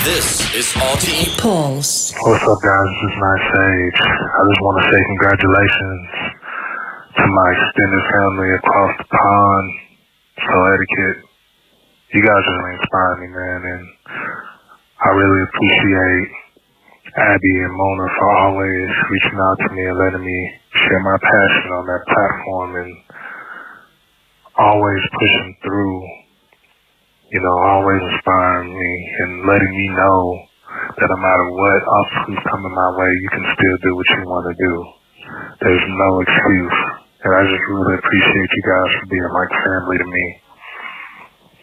This is RTE Pulse. What's up, guys? This is My Sage. I just want to say congratulations to my extended family across the pond. So etiquette, you guys really inspired me, man, and I really appreciate Abi and Mona for always reaching out to me and letting me share my passion on that platform and always pushing through you know, always inspiring me and letting me know that no matter what obstacles come in my way, you can still do what you want to do. There's no excuse. And I just really appreciate you guys for being like family to me.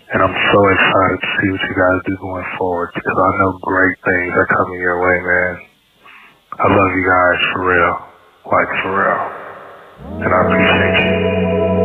And I'm so excited to see what you guys do going forward because I know great things are coming your way, man. I love you guys for real. Like for real. And I appreciate you.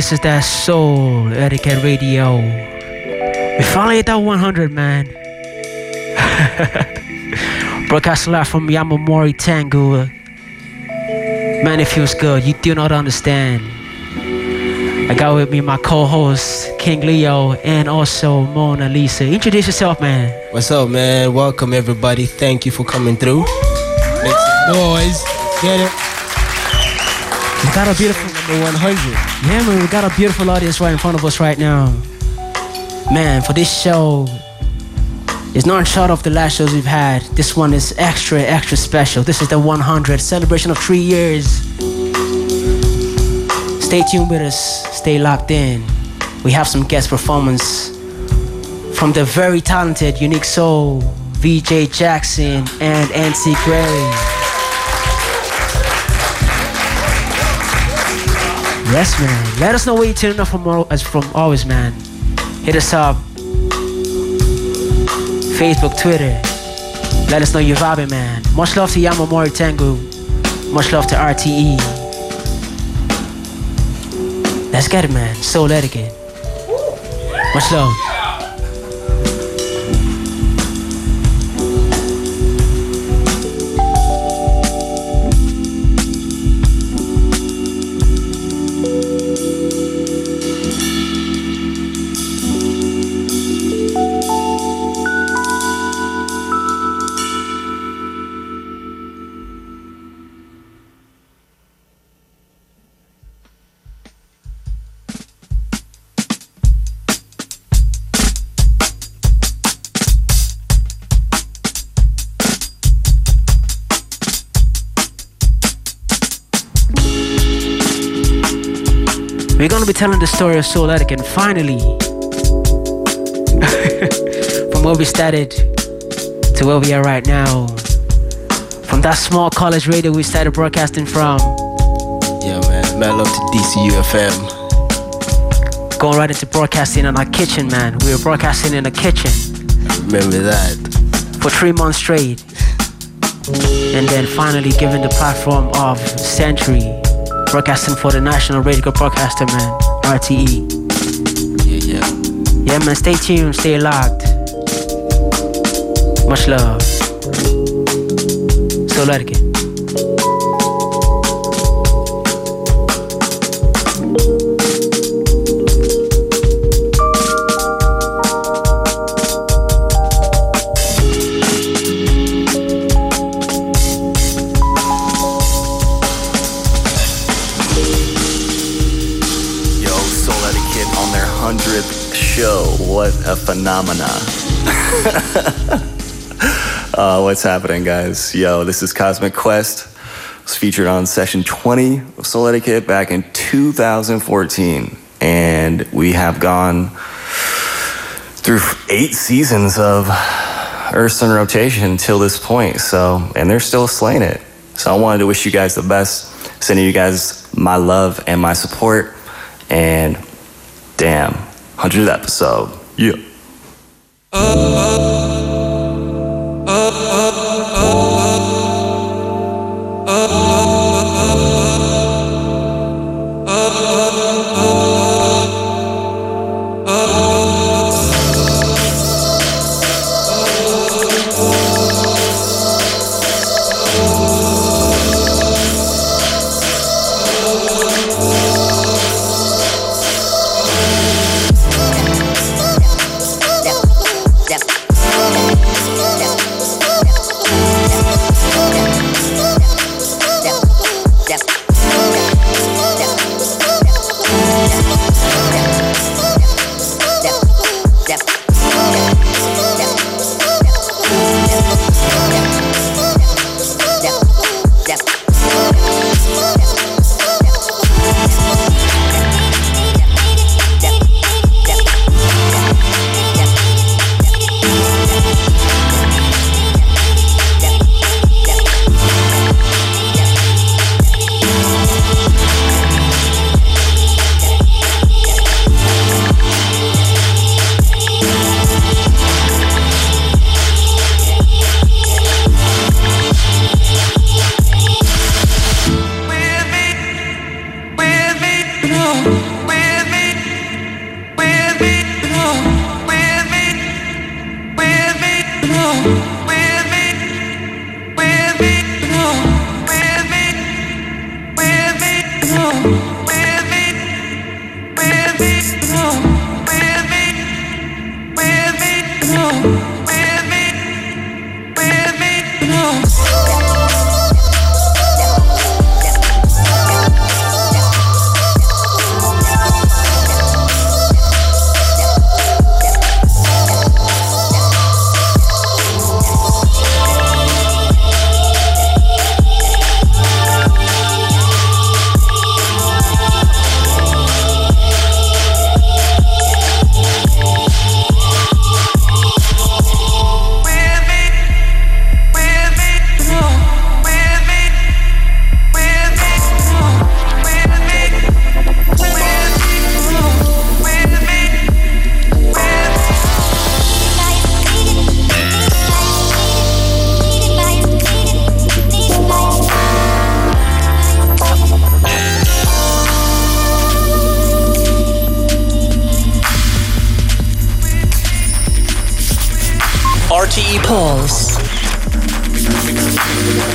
This is that soul etiquette radio. We finally hit that 100, man. Broadcast live from Yamamori Tengu. Man, it feels good. You do not understand. I got with me my co-host King Leo and also Mona Lisa. Introduce yourself, man. What's up, man? Welcome everybody. Thank you for coming through. Boys. Get it. We got a beautiful number 100. Yeah, man. We got a beautiful audience right in front of us right now. Man, for this show, it's not short of the last shows we've had. This one is extra, extra special. This is the 100 celebration of three years. Stay tuned with us. Stay locked in. We have some guest performance from the very talented Uniiquesoul, VJ Jackson, and NC Grey. Yes, man. Let us know where you're tuning up from, as from always, man. Hit us up Facebook, Twitter. Let us know you're vibing, man. Much love to Yamamori Tengu. Much love to RTE. Let's get it, man. Soul etiquette. Much love. Story of Soul Etiquette finally. From where we started to where we are right now. From that small college radio we started broadcasting from. Yeah, man. Mad love to DCU FM. Going right into broadcasting in our kitchen, man. We were broadcasting in the kitchen. Remember that. For three months straight. And then finally given the platform of Century broadcasting for the national radio broadcaster, man, RTE. Yeah, yeah. Yeah, man, stay tuned, stay locked. Much love. So let it a phenomena. uh, what's happening, guys? Yo, this is Cosmic Quest. It was featured on session 20 of Soul Etiquette back in 2014. And we have gone through eight seasons of Earth Sun rotation till this point. So, and they're still slaying it. So I wanted to wish you guys the best, sending you guys my love and my support. And damn, 100th episode. Yeah. Uh,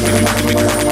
Still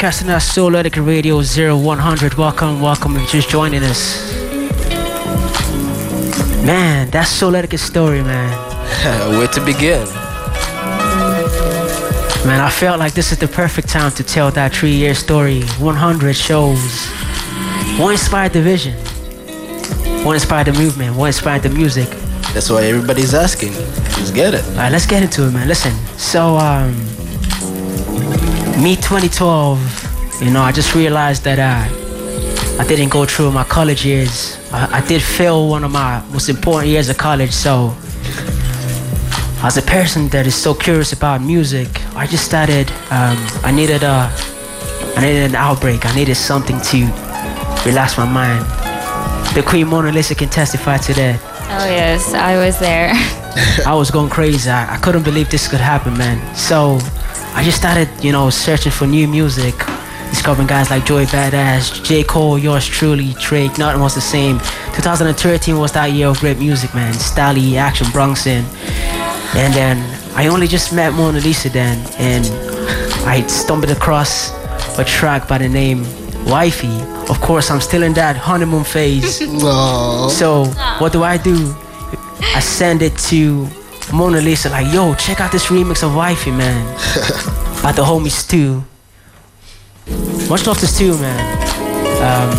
broadcasting at Souletiquette Radio 0100. Welcome, welcome, if you're just joining us. Man, that's Souletiquette story, man. Where to begin? Man, I felt like this is the perfect time to tell that three year story. 100 shows. What inspired the vision? What inspired the movement? What inspired the music? That's why everybody's asking. Let's get it. All right, let's get into it, man. Listen, so, um, me 2012, you know, I just realized that I, I didn't go through my college years. I, I did fail one of my most important years of college, so as a person that is so curious about music, I just started. Um, I needed a, I needed an outbreak. I needed something to relax my mind. The Queen Mona Lisa can testify to that. Oh yes, I was there. I was going crazy. I, I couldn't believe this could happen, man. So I just started, you know, searching for new music, discovering guys like Joey Badass, J. Cole, yours truly, Drake, nothing was the same. 2013 was that year of great music, man. Stalley, Action Bronson. And then I only just met Mona Lisa then, and I stumbled across a track by the name Wifey. Of course, I'm still in that honeymoon phase. No. So, what do I do? I send it to Mona Lisa like, yo, check out this remix of Wifey, man. By the homie Stu. Much love to Stu, man. Um,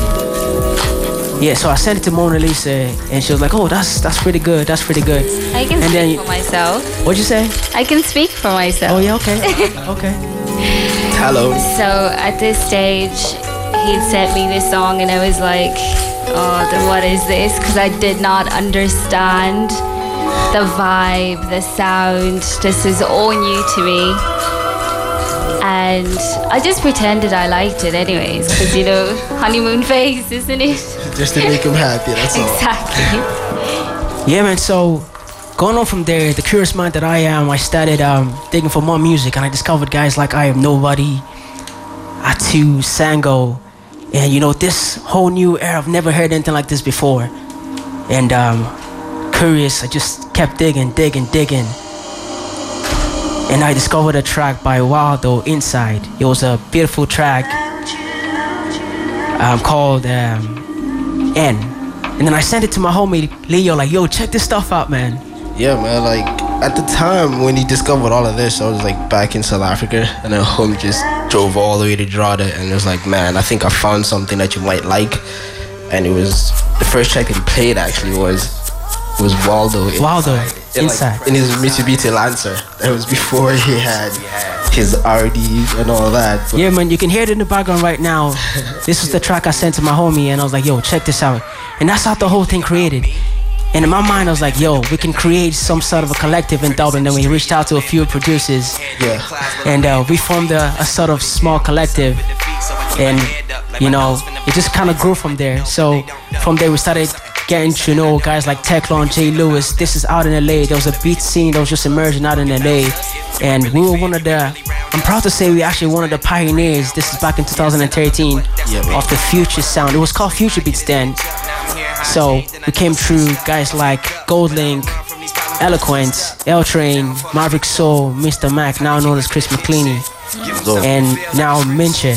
yeah, so I sent it to Mona Lisa and she was like, oh, that's that's pretty good, that's pretty good. I can And speak then- for myself. What'd you say? I can speak for myself. Oh, yeah, okay. okay. Hello. So at this stage, he sent me this song, and I was like, "Oh, then what is this?" Because I did not understand the vibe, the sound. This is all new to me, and I just pretended I liked it, anyways. Because you know, honeymoon phase, isn't it? Just to make him happy, that's all. exactly. Yeah, man. So going on from there, the curious mind that I am, I started um, digging for more music, and I discovered guys like I Am Nobody, Atu, Sango, and you know this whole new era. I've never heard anything like this before, and um, curious, I just kept digging, digging, digging, and I discovered a track by Waldo Inside. It was a beautiful track um, called um, N, and then I sent it to my homie Leo, like, yo, check this stuff out, man. Yeah, man. Like at the time when he discovered all of this, I was like back in South Africa, and then home just drove all the way to Drogheda, and it was like, man, I think I found something that you might like, and it was the first track that he played actually was was Waldo. Waldo in, inside like, in his Mitsubishi Lancer. That was before he had his RD and all that. But yeah, man, you can hear it in the background right now. this was the track I sent to my homie, and I was like, yo, check this out. And that's how the whole thing created. And in my mind, I was like, yo, we can create some sort of a collective in Dublin. Then we reached out to a few producers. Yeah. And uh, we formed a, a, sort of small collective. And, you know, it just kind of grew from there. So from there, we started getting to know guys like Teclon, Jay Lewis. This is out in LA. There was a beat scene that was just emerging out in LA. And we were one of the, I'm proud to say we actually one of the pioneers. This is back in 2013 yeah, of the future sound. It was called Future Beats then. So we came through guys like Goldlink, Eloquent, L Train, Maverick Soul, Mr. Mac, now known as Chris McCleany, and now Minche.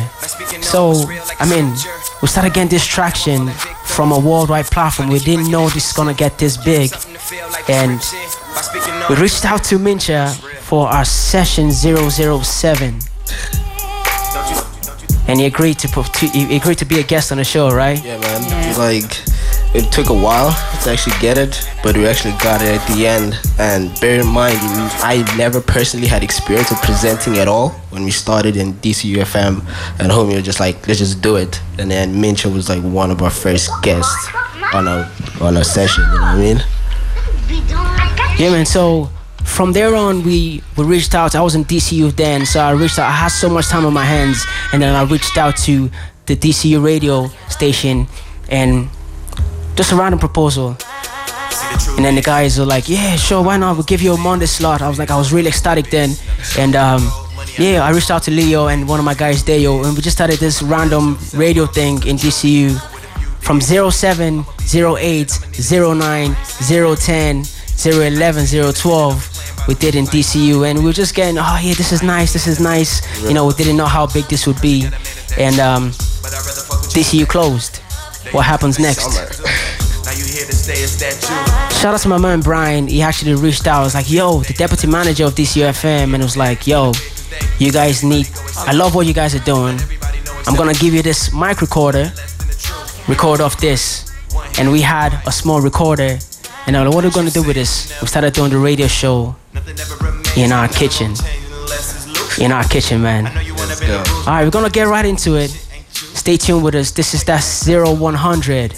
So, I mean, we started getting this traction from a worldwide platform. We didn't know this is gonna get this big, and we reached out to Mincha for our session 007 and he agreed to, he agreed to be a guest on the show, right? Yeah, man. Yeah. Like it took a while to actually get it, but we actually got it at the end. And bear in mind, I never personally had experience of presenting at all when we started in DCUFM, and homie was just like, let's just do it. And then Mincha was like one of our first guests on a on a session. You know what I mean? Yeah, man. So from there on, we, we reached out. I was in DCU then, so I reached out. I had so much time on my hands, and then I reached out to the DCU radio station, and just a random proposal. And then the guys were like, yeah, sure, why not? We'll give you a Monday slot. I was like, I was really ecstatic then. And um, yeah, I reached out to Leo and one of my guys, Deo, and we just started this random radio thing in DCU from 07, 08, 09, 010, 011, 012 we did in DCU, and we were just getting, oh yeah, this is nice, this is nice. You know, we didn't know how big this would be, and um, DCU closed. What happens next? Shout out to my man Brian. He actually reached out. I was like, yo, the deputy manager of DCUFM, and it was like, yo, you guys need. I love what you guys are doing. I'm gonna give you this mic recorder. Record off this, and we had a small recorder and uh, what are we gonna do with this? We started doing the radio show in our kitchen. In our kitchen, man. All right, we're gonna get right into it. Stay tuned with us. This is that 0100.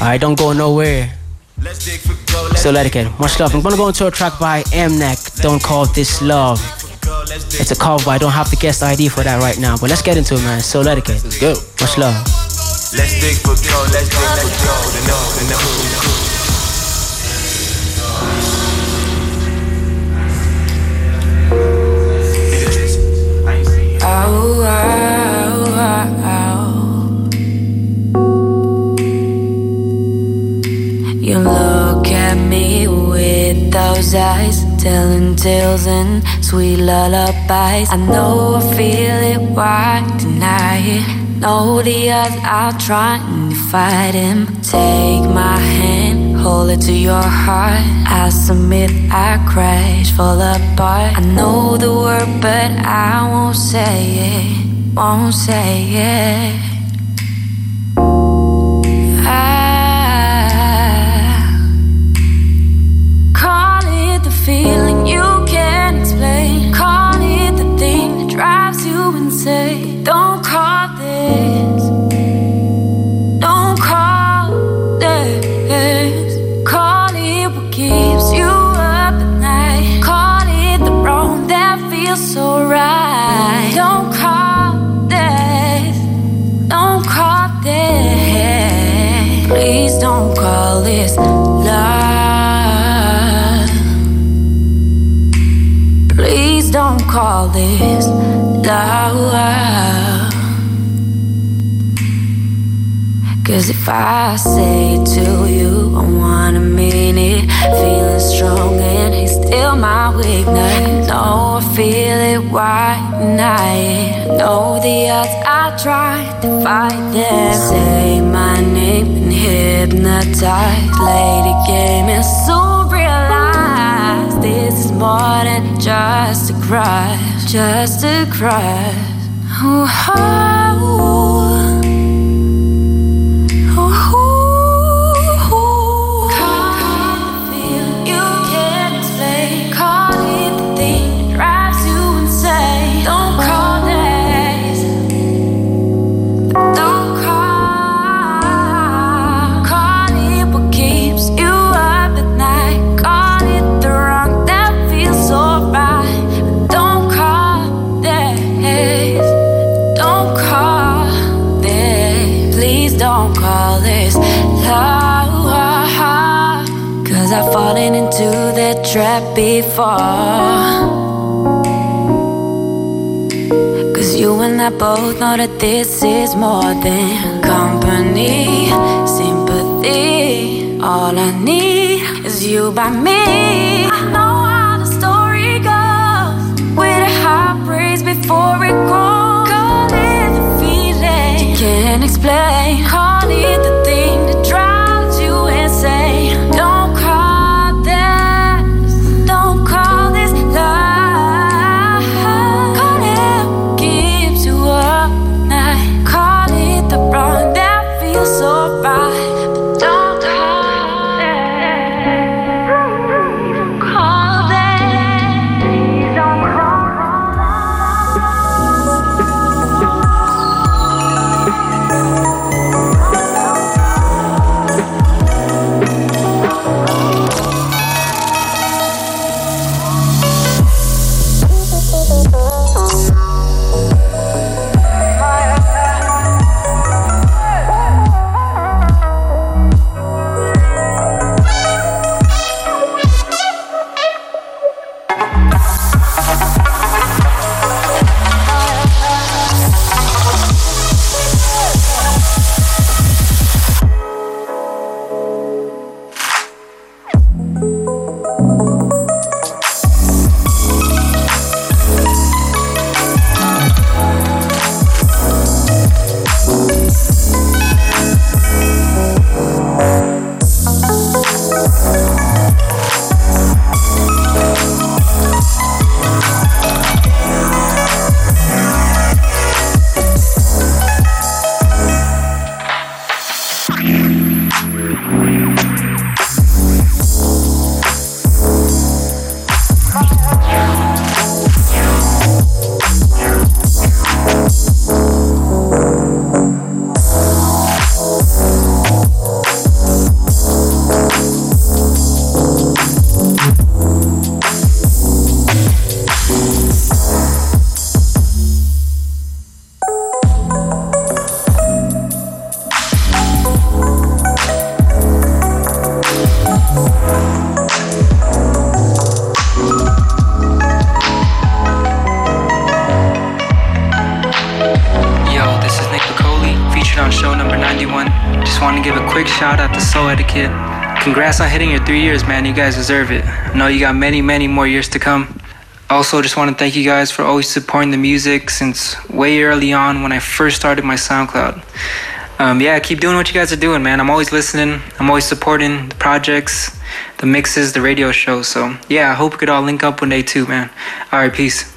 All right, don't go nowhere. Souletiquette much love. I'm gonna go into a track by Mnek. Don't call this love. It's a cover. I don't have the guest ID for that right now, but let's get into it, man. Souletiquette. Let's go. Much love. Let's dig for gold. Let's dig for gold. You oh, those eyes, telling tales and sweet lullabies. I know I feel it, why deny it? Know the odds, I'll try and fight him. Take my hand, hold it to your heart. I submit, I crash, fall apart. I know the word, but I won't say it, won't say it. call this love. Cause if I say to you, I wanna mean it, feeling strong and he's still my weakness. No, I feel it, why deny it? Know the odds, I try to fight them. Say my name and hypnotize, play the game and soon this is more than just a crush. Just a crush. Oh, oh. Trap before. Cause you and I both know that this is more than company, sympathy. All I need is you by me. I know how the story goes. Where the heart breaks before it goes. Call it the feeling you can't explain. Call it the thing that drives man. You guys deserve it. I know you got many, many more years to come. Also, just want to thank you guys for always supporting the music since way early on when I first started my SoundCloud. Um, yeah, keep doing what you guys are doing, man. I'm always listening. I'm always supporting the projects, the mixes, the radio shows. So, yeah, I hope we could all link up one day too, man. All right, peace.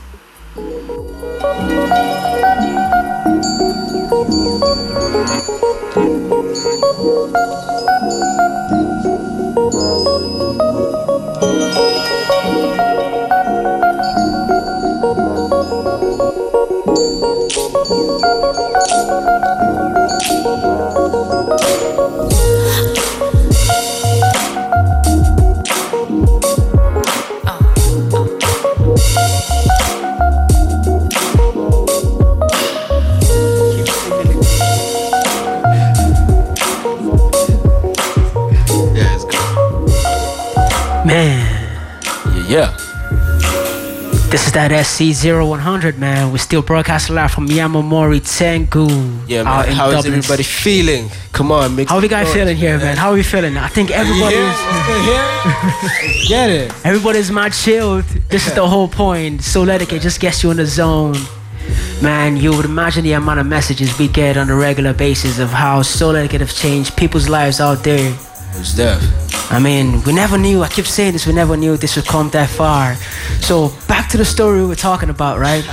C0100, man. We still broadcast live from Yamamori Tengu. Yeah, man. How is everybody feeling? Come on, make How are you guys feeling here, man? How are we feeling? I think everybody's. Yeah, Get it. Everybody's my chilled. This is the whole point. Souletiquette just gets you in the zone. Man, you would imagine the amount of messages we get on a regular basis of how Solar could have changed people's lives out there. It's death. I mean, we never knew, I keep saying this, we never knew this would come that far. So, back to the story we were talking about, right?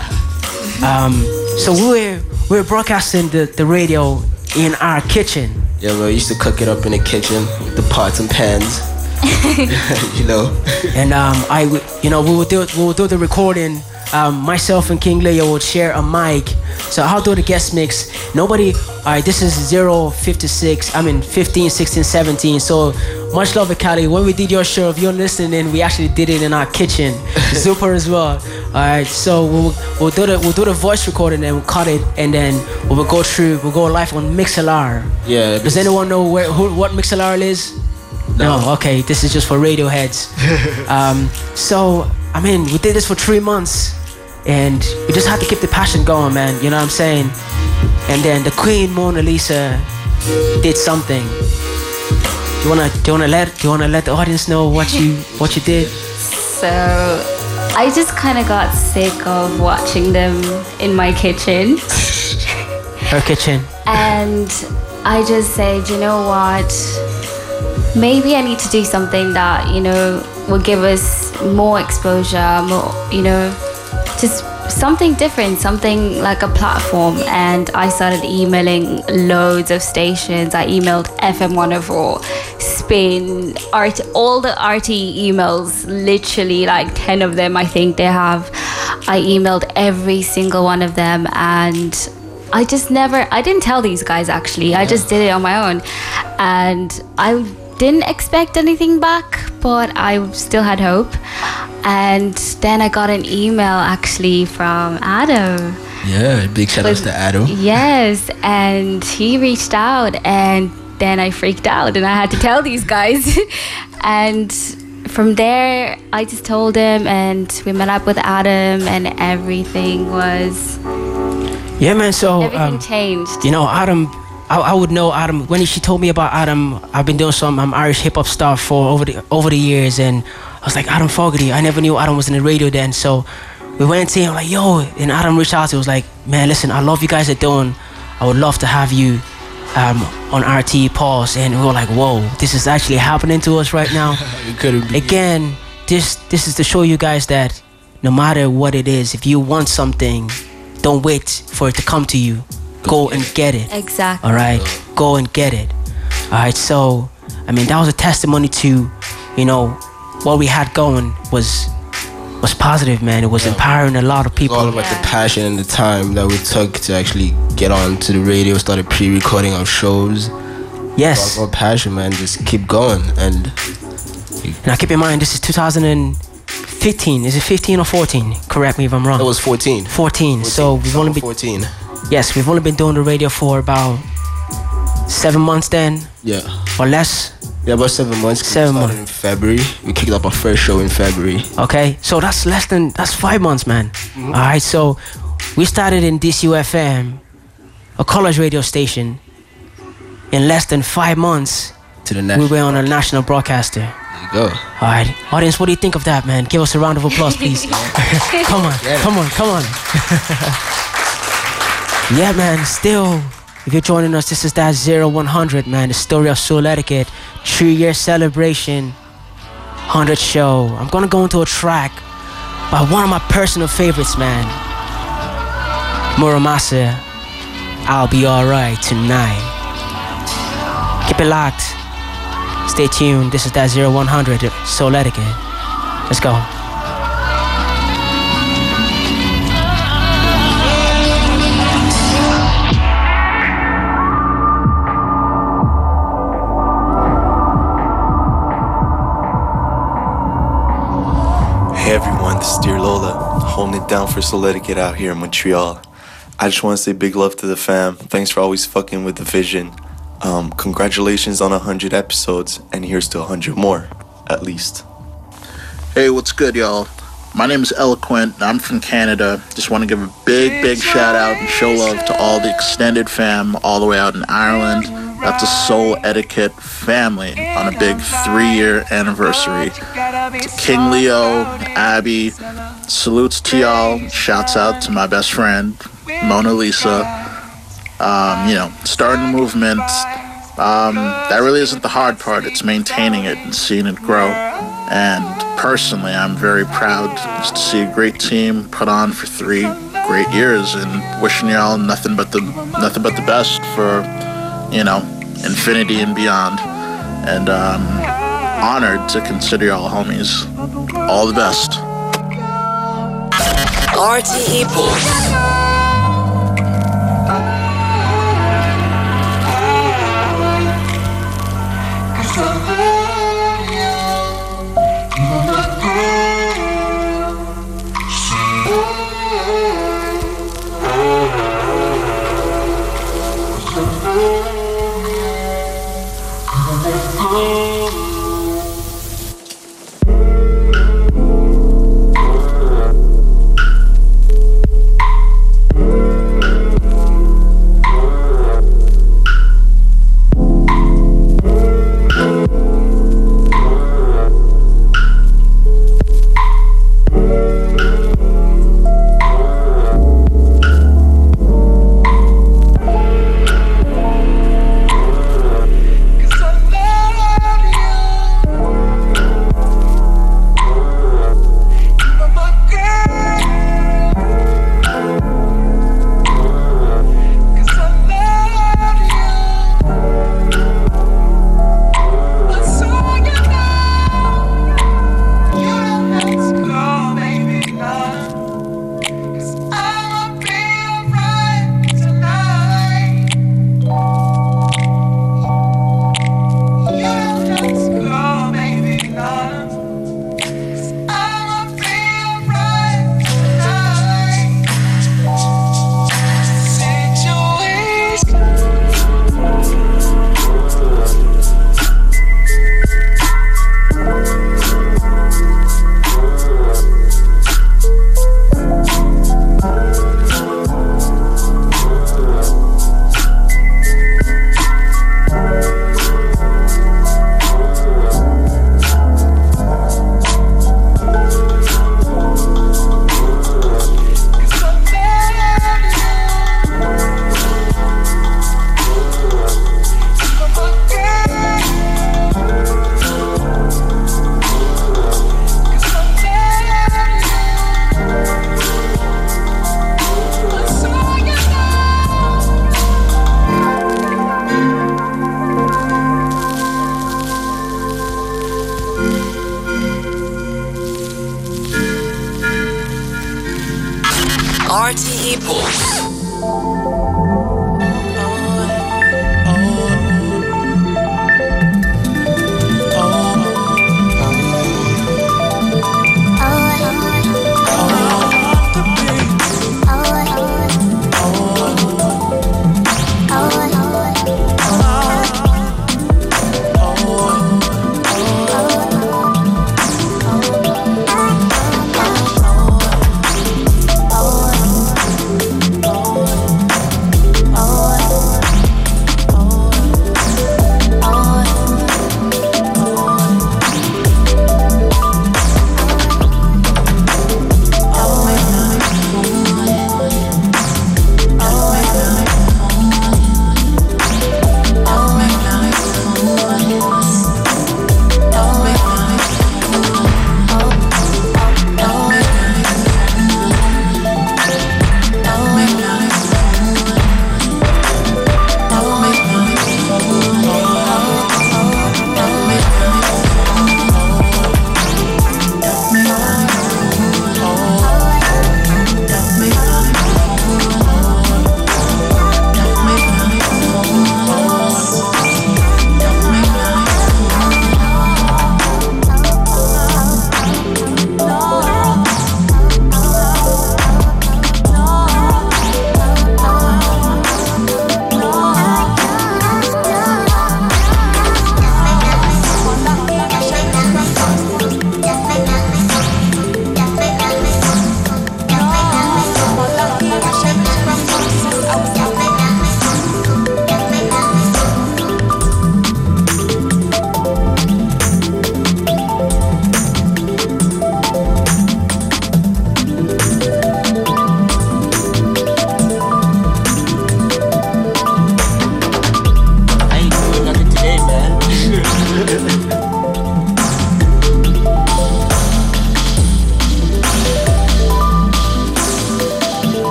Um, so, we were, we were broadcasting the, the radio in our kitchen. Yeah, man. I used to cook it up in the kitchen with the pots and pans. you know. And, um, I, you know, we would do, we would do the recording. Um, myself and King Leo would share a mic. So, I'll do the guest mix. Nobody, all right, this is 056, I mean 15, 16, 17. So, much love, Cali. When we did your show, if you're listening, we actually did it in our kitchen. Super as well. All right, so we'll, we'll do the we'll do the voice recording and we'll cut it, and then we will go through. We'll go live on Mixlr. Yeah. Does anyone know where who, what Mixlr is? No. Okay, this is just for radio heads. um, so I mean, we did this for three months, and we just had to keep the passion going, man. You know what I'm saying? And then the Queen Mona Lisa did something. Do you wanna do you wanna let do you wanna let the audience know what you what you did? So I just kind of got sick of watching them in my kitchen. Her kitchen. And I just said, you know what? Maybe I need to do something that, you know, will give us more exposure, more, you know, just something different, something like a platform. And I started emailing loads of stations. I emailed FM 104, Spin, RTE, all the RTE emails, literally like 10 of them, I think they have. I emailed every single one of them and I just never, I didn't tell these guys actually. I just did it on my own. And I didn't expect anything back, but I still had hope. And then I got an email actually from Adam. Yeah. Big shout outs to Adam. Yes, and he reached out, and then I freaked out, and I had to tell these guys. and from there, I just told him, and we met up with Adam, and everything was Yeah, man. So everything um, changed. you know, Adam, I, I would know Adam when she told me about Adam. I've been doing some um, Irish hip hop stuff for over the over the years, and I was like Adam Fogarty. I never knew Adam was in the radio then, so we went to him like, yo, and Adam reached out. He was like, man, listen, I love you guys are doing. I would love to have you um, on RTE Pulse, and we were like, whoa, this is actually happening to us right now. It couldn't be. Again, this this is to show you guys that no matter what it is, if you want something, don't wait for it to come to you. Go and get it. exactly. All right, go and get it. All right, so I mean that was a testimony to, you know, what we had going was was positive, man. It was empowering a lot of It's all people. about Yeah. the passion and the time that we took to actually get on to the radio, started pre-recording our shows. It's Yes, all about passion, man. Just keep going. And now keep in mind this is 2015. Is it 15 or 14? Correct me if I'm wrong. it was 14. 14. So we've only been 14. Yes, we've only been doing the radio for about seven months then Yeah. or less. Yeah, about seven months. Seven started in February. We kicked up our first show in February. Okay, so that's less than that's five months, man. Mm-hmm. All right, so we started in DCUFM, a college radio station. In less than five months, To the we were on a national broadcaster. There you go. All right, audience, what do you think of that, man? Give us a round of applause, please. come on, come on, come on. Yeah, man. Still, if you're joining us, this is that 0100, man. The story of Souletiquette, three-year celebration, 100 show. I'm gonna go into a track by one of my personal favorites, man. Muramasa, I'll be alright tonight. Keep it locked. Stay tuned. This is that 0100 Souletiquette. Let's go. Hey everyone, this is Dear Lola, holding it down for Souletiquette out here in Montreal. I just want to say big love to the fam. Thanks for always fucking with the vision. Um, congratulations on 100 episodes, and here's to 100 more, at least. Hey, what's good, y'all? my name is Eloquent. I'm from Canada. Just want to give a big, big shout out and show love to all the extended fam all the way out in Ireland. That's a Souletiquette family on a big three year anniversary. King Leo, Abi, salutes to y'all. Shouts out to my best friend, Mona Lisa. Um, you know, starting the movement. Um, that really isn't the hard part. It's maintaining it and seeing it grow. And personally, I'm very proud to see a great team put on for three great years, and wishing y'all nothing but the nothing but the best for, you know, infinity and beyond. And um, honored to consider y'all homies. All the best. RTE Pulse.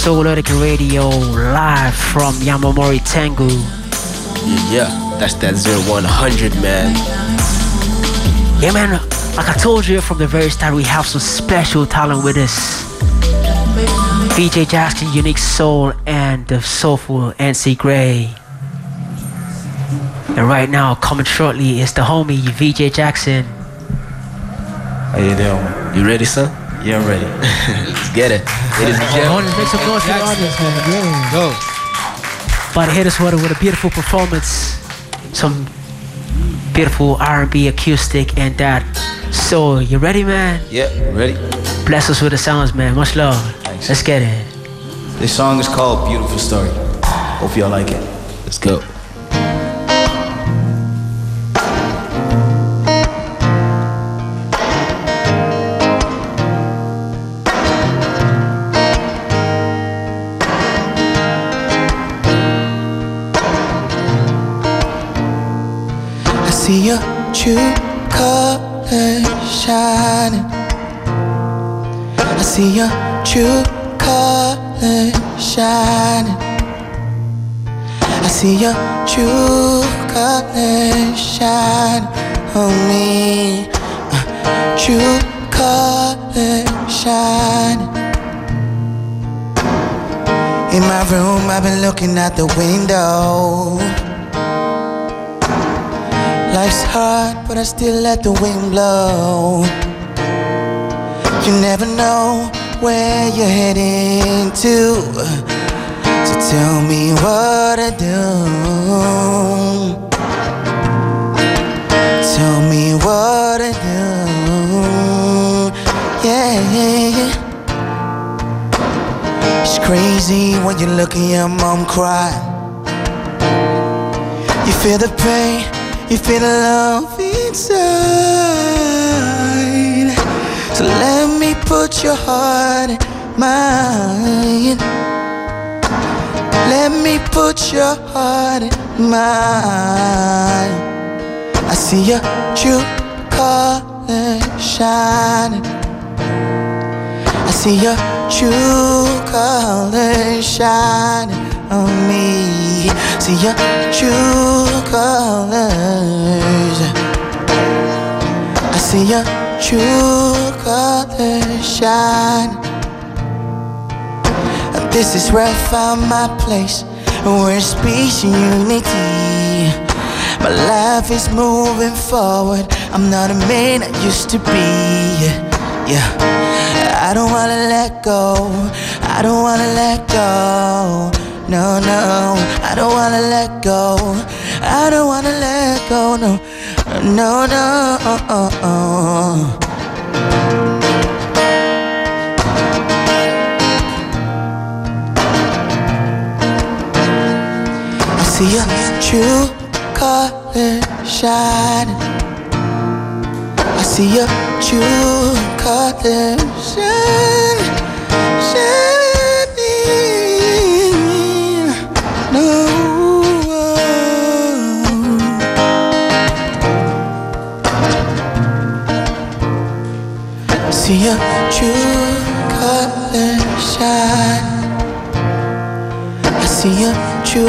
Souletiquette Radio live from Yamamori Tengu. Yeah, that's that 0100, man. Yeah, man, like I told you from the very start, we have some special talent with us. VJ Jackson, Uniiquesoul, and the soulful NC Grey. And right now, coming shortly is the homie VJ Jackson. How you doing? You ready, son? Yeah, I'm ready. Let's get it. Ladies and gentlemen. Make some noise for the audience, man. Go. About to hit us with a, with a beautiful performance, some beautiful R&B acoustic and that. So, you ready, man? Yeah, ready. Bless us with the sounds, man. Much love. Thanks. Let's get it. This song is called Beautiful Story. Hope y'all like it. Let's go. See your true colors shining. I see your true colors shining on me. Uh, true colors shining. In my room, I've been looking out the window. Life's hard, but I still let the wind blow. You never know where you're heading to. So tell me what to do. Tell me what to do. Yeah. It's crazy when you look at your mom cry. You feel the pain, you feel the love inside. So let me put your heart in mine. Let me put your heart in mine. I see your true colors shining. I see your true colors shining on me. See your true colors. I see your true colors shine. This is where I found my place. We're speech and unity. My life is moving forward. I'm not a man I used to be. Yeah. I don't wanna let go. I don't wanna let go. No, no. I don't wanna let go. I don't wanna let go. No, no, no. Uh, uh, uh. See your true colors shining. I see your true colors shining, shining. No. I see your true colors shine. I see your true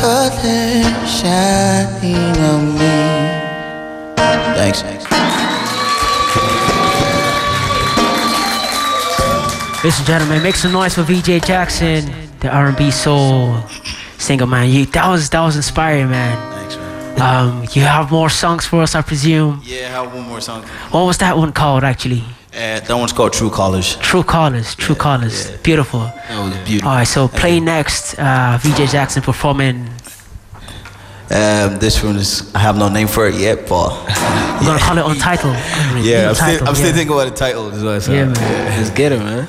colors shining on me. Thanks. Ladies and gentlemen, make some noise for VJ Jackson, the R&B soul singer, man. You, that was that was inspiring, man. Thanks, man. Um, you have more songs for us, I presume. Yeah, I have one more song. What was that one called, actually? Uh, that one's called True Colors. True Colors. True Colors. yeah. Beautiful. That was beautiful. All right, so play next. Uh, VJ Jackson performing. Um, this one is I have no name for it yet, but We're gonna call it Untitled. yeah, I'm still, I'm still thinking about the title as well. So. Yeah, man. Let's get it, man.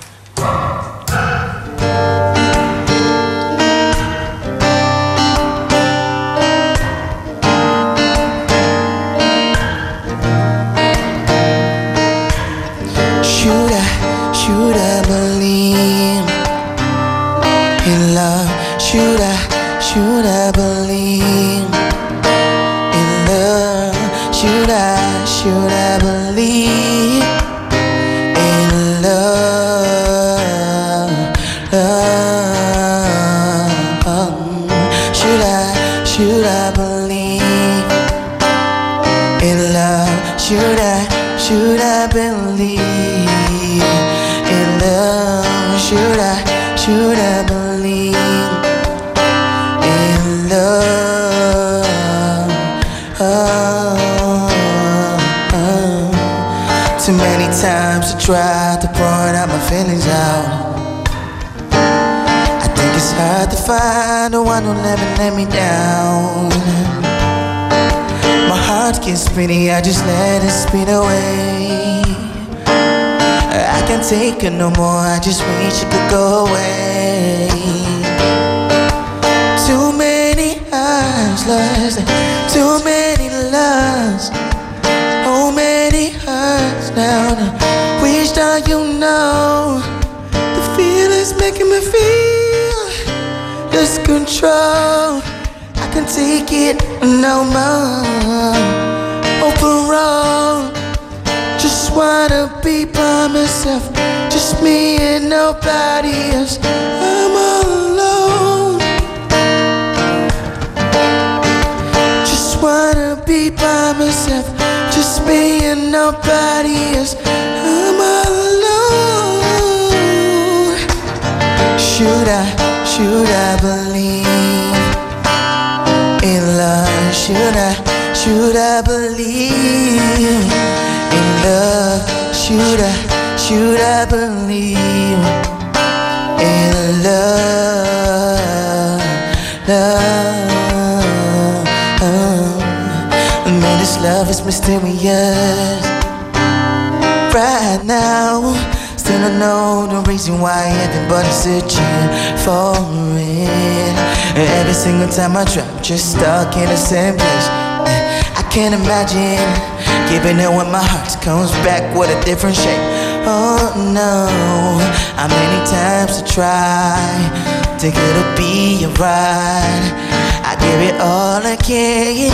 Same place. I can't imagine giving it when my heart comes back with a different shape. Oh no, how many times to try? Think it'll be alright. I give it all I can.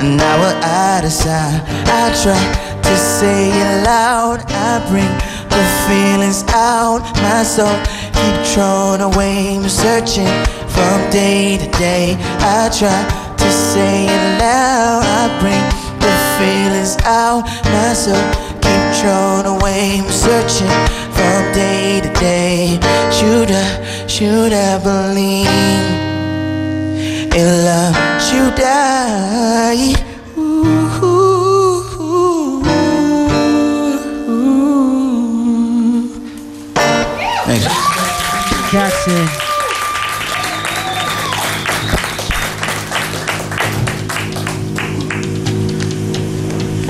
And now out of sight. I try to say it loud. I bring the feelings out. My soul keep thrown away. I'm searching from day to day. I try say it loud. I bring the feelings out. My soul keep thrown away. I'm searching from day to day. Should I, should I believe? in love should I? Jackson.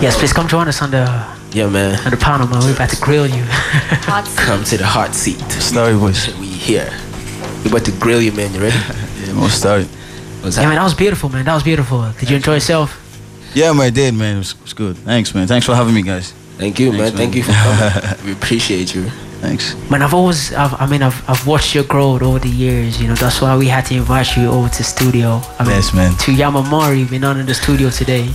Yes, please come join us on the Yeah, man. on the panel, man. We're about to grill you. Come to the hot seat. Story boys. We here. We about to grill you, man. You ready? Yeah, we'll start. What's yeah, man, that was beautiful, man. That was beautiful. Did you enjoy yourself? Yeah, man, I did, man. It was, it was good. Thanks, man. Thanks for having me, guys. Thank you, man. Thanks, Thank you for coming. we appreciate you. Thanks. Man, I've always, I've, I mean, I've, I've watched your growth over the years. You know, that's why we had to invite you over to studio. I mean, Yes, man. To Yamamori, being on in the studio today.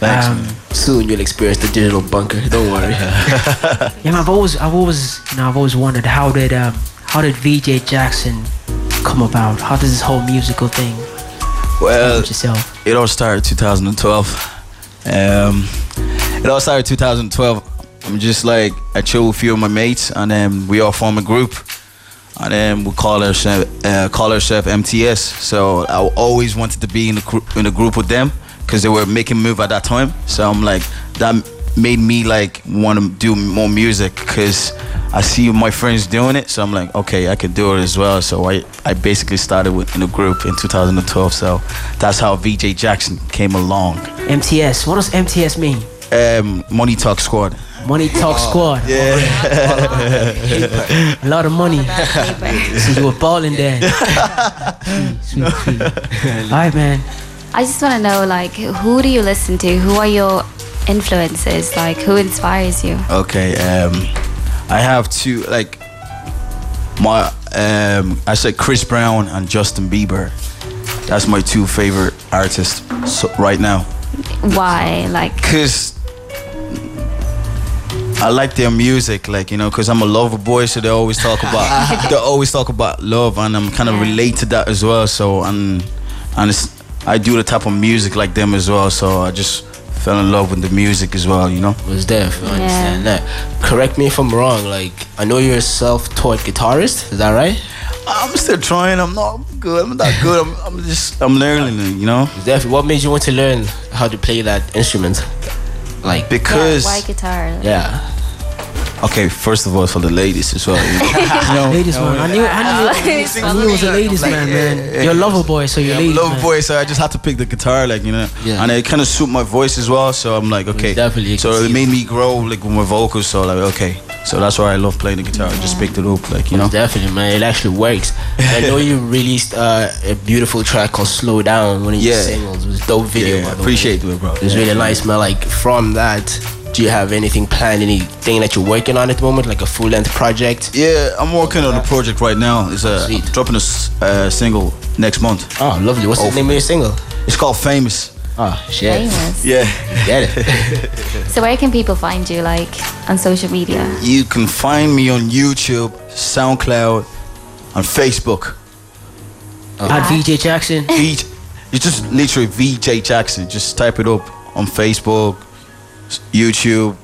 Thanks, Um, man. Soon you'll experience the digital bunker. Don't worry. Yeah, man, I've always, I've always, you know, I've always wondered how did, um, how did VJ Jackson come about? How does this whole musical thing? Well, yourself. it all started 2012. Um, it all started 2012. I'm just like I chill with a few of my mates, and then we all form a group, and then we call ourselves uh, call ourselves MTS. So I always wanted to be in the group in the group with them because they were making move at that time. So I'm like that made me like want to do more music because I see my friends doing it. So I'm like, okay, I can do it as well. So I I basically started with, in a group in 2012. So that's how VJ Jackson came along. MTS. What does MTS mean? Um, Money Talk Squad. Money Talk Squad. Yeah. A lot of money. so you were balling there. sweet, sweet, sweet. All right, man. I just want to know, like, who do you listen to? Who are your influences? Like, who inspires you? Okay, um, I have two like my um, I said Chris Brown and Justin Bieber. That's my two favorite artists so, right now. Why? Like, Cause I like their music, like you know, cause I'm a lover boy, so they always talk about they always talk about love, and I'm kind of relate to that as well. So and and it's, I do the type of music like them as well. So I just fell in love with the music as well, you know. Was deaf. I understand that. Correct me if I'm wrong. Like I know you're a self-taught guitarist. Is that right? I'm still trying. I'm not good. I'm not good. I'm, I'm just I'm learning, it, you know. Def, what made you want to learn how to play that instrument? Like because why guitar? yeah. Okay, first of all, for the ladies as well. You know, ladies man, I knew, I knew, I knew it was a ladies man, man. You're a lover boy, so you're Yeah, ladies love man. voice. So I just had to pick the guitar, like you know, Yeah. and it kind of suit my voice as well. So I'm like, okay, definitely, So it made me grow like with my vocals. So like, okay, so that's why I love playing the guitar. I just picked it up, like you know. Definitely, man. It actually works. I know you released uh, a beautiful track called "Slow Down" one of your Yeah. singles. It was a dope video. Yeah, by the way. appreciate it, bro. It was Yeah. really nice, man. Like from that, do you have anything planned? Anything that you're working on at the moment, like a full length project? Yeah, I'm working on a project right now. It's a I'm dropping a uh, single next month. Oh, lovely. What's the name of your single? It's called Famous. Oh shit. Famous. Yeah. Get it. So where can people find you, like on social media? You can find me on YouTube, SoundCloud, on Facebook. At VJ Jackson. V, it's just literally VJ Jackson. Just type it up on Facebook, s- YouTube,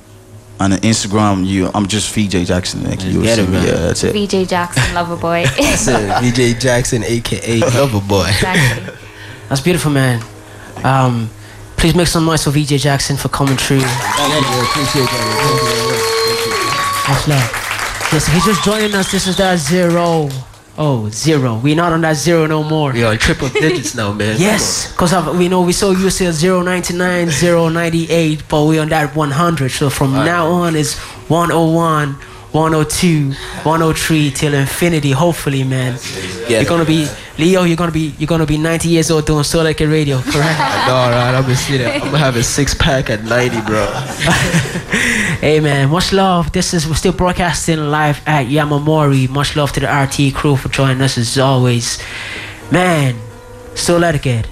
and on Instagram. You, I'm just VJ Jackson. Like, you'll get see it, man. Yeah, that's it. VJ Jackson, lover boy. So, VJ Jackson, aka Loverboy. Exactly. That's beautiful, man. Um, please make some noise for VJ Jackson for coming through. appreciate that. Much love. Yes, if you're just joining us, this is that zero. Oh, zero. We're not on that zero no more. We're on triple digits now, man. Yes, because we know we so used to 099, 098, but we're on that 100. So from now on, it's 101, 102, 103 till infinity. Hopefully, man. Yeah. You're gonna be Leo. You're gonna be you're gonna be 90 years old doing Souletiquette Radio, correct? Know, right? I'm gonna see that. I'm gonna have a six pack at 90, bro. Hey man, much love. This is we're still broadcasting live at Yamamori. Much love to the RT crew for joining us as always. Man, Souletiquette,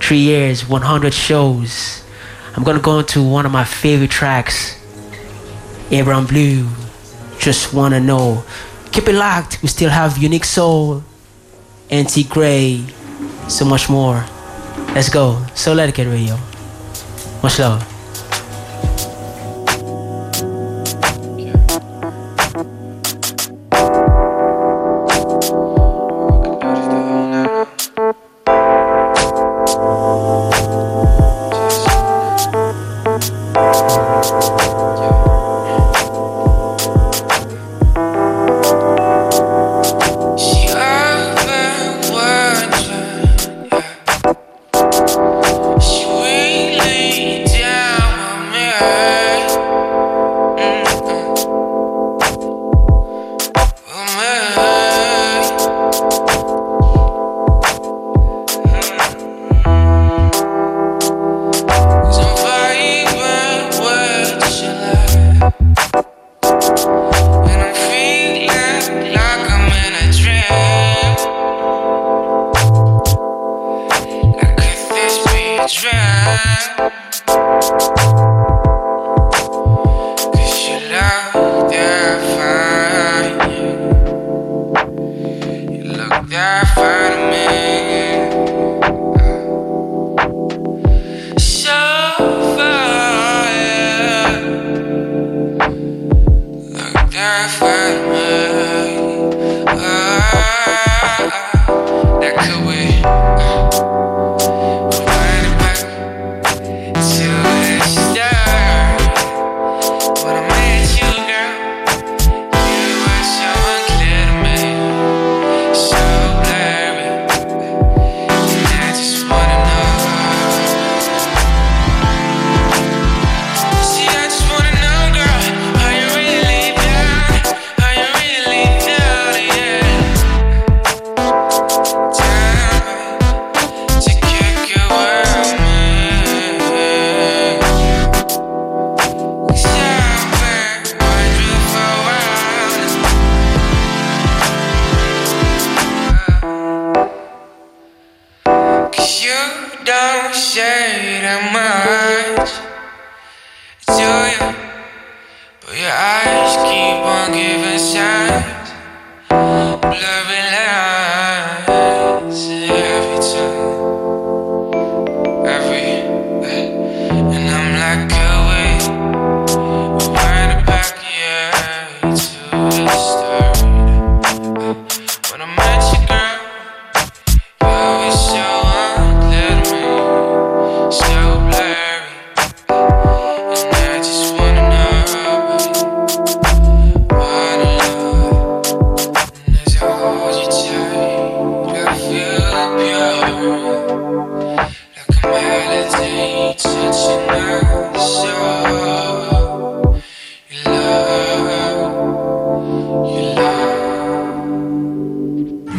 three years, 100 shows. I'm gonna go into one of my favorite tracks, Abraham Blue. Just wanna know. Keep it locked. We still have Unique Soul, NC Grey, so much more. Let's go. Souletiquette Radio. Much love.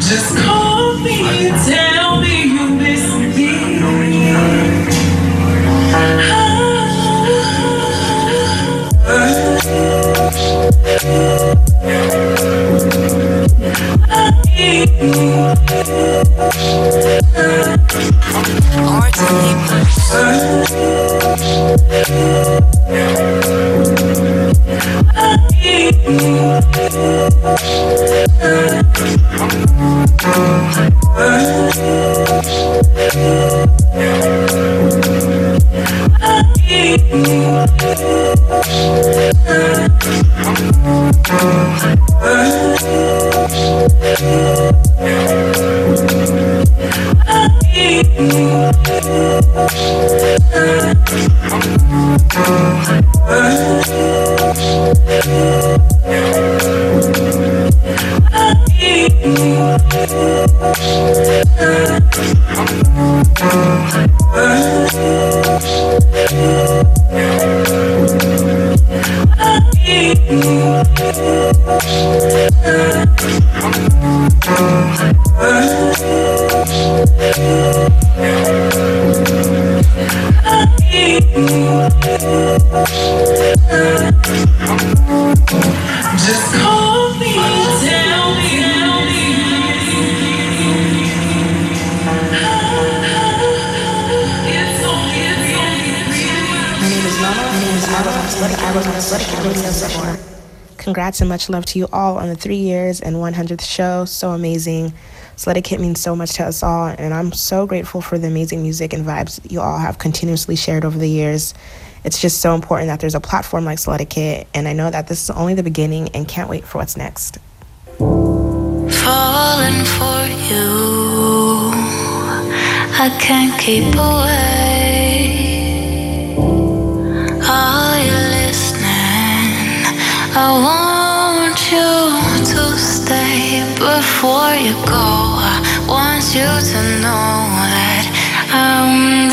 Just call me and tell me you miss me. Hard to keep and much love to you all on the three years and 100th show. So amazing. Souletiquette means so much to us all, and I'm so grateful for the amazing music and vibes you all have continuously shared over the years. It's just so important that there's a platform like Souletiquette, and I know that this is only the beginning and can't wait for what's next. falling for you. I can't keep away. Are you listening? I want before you go. I want you to know that I'm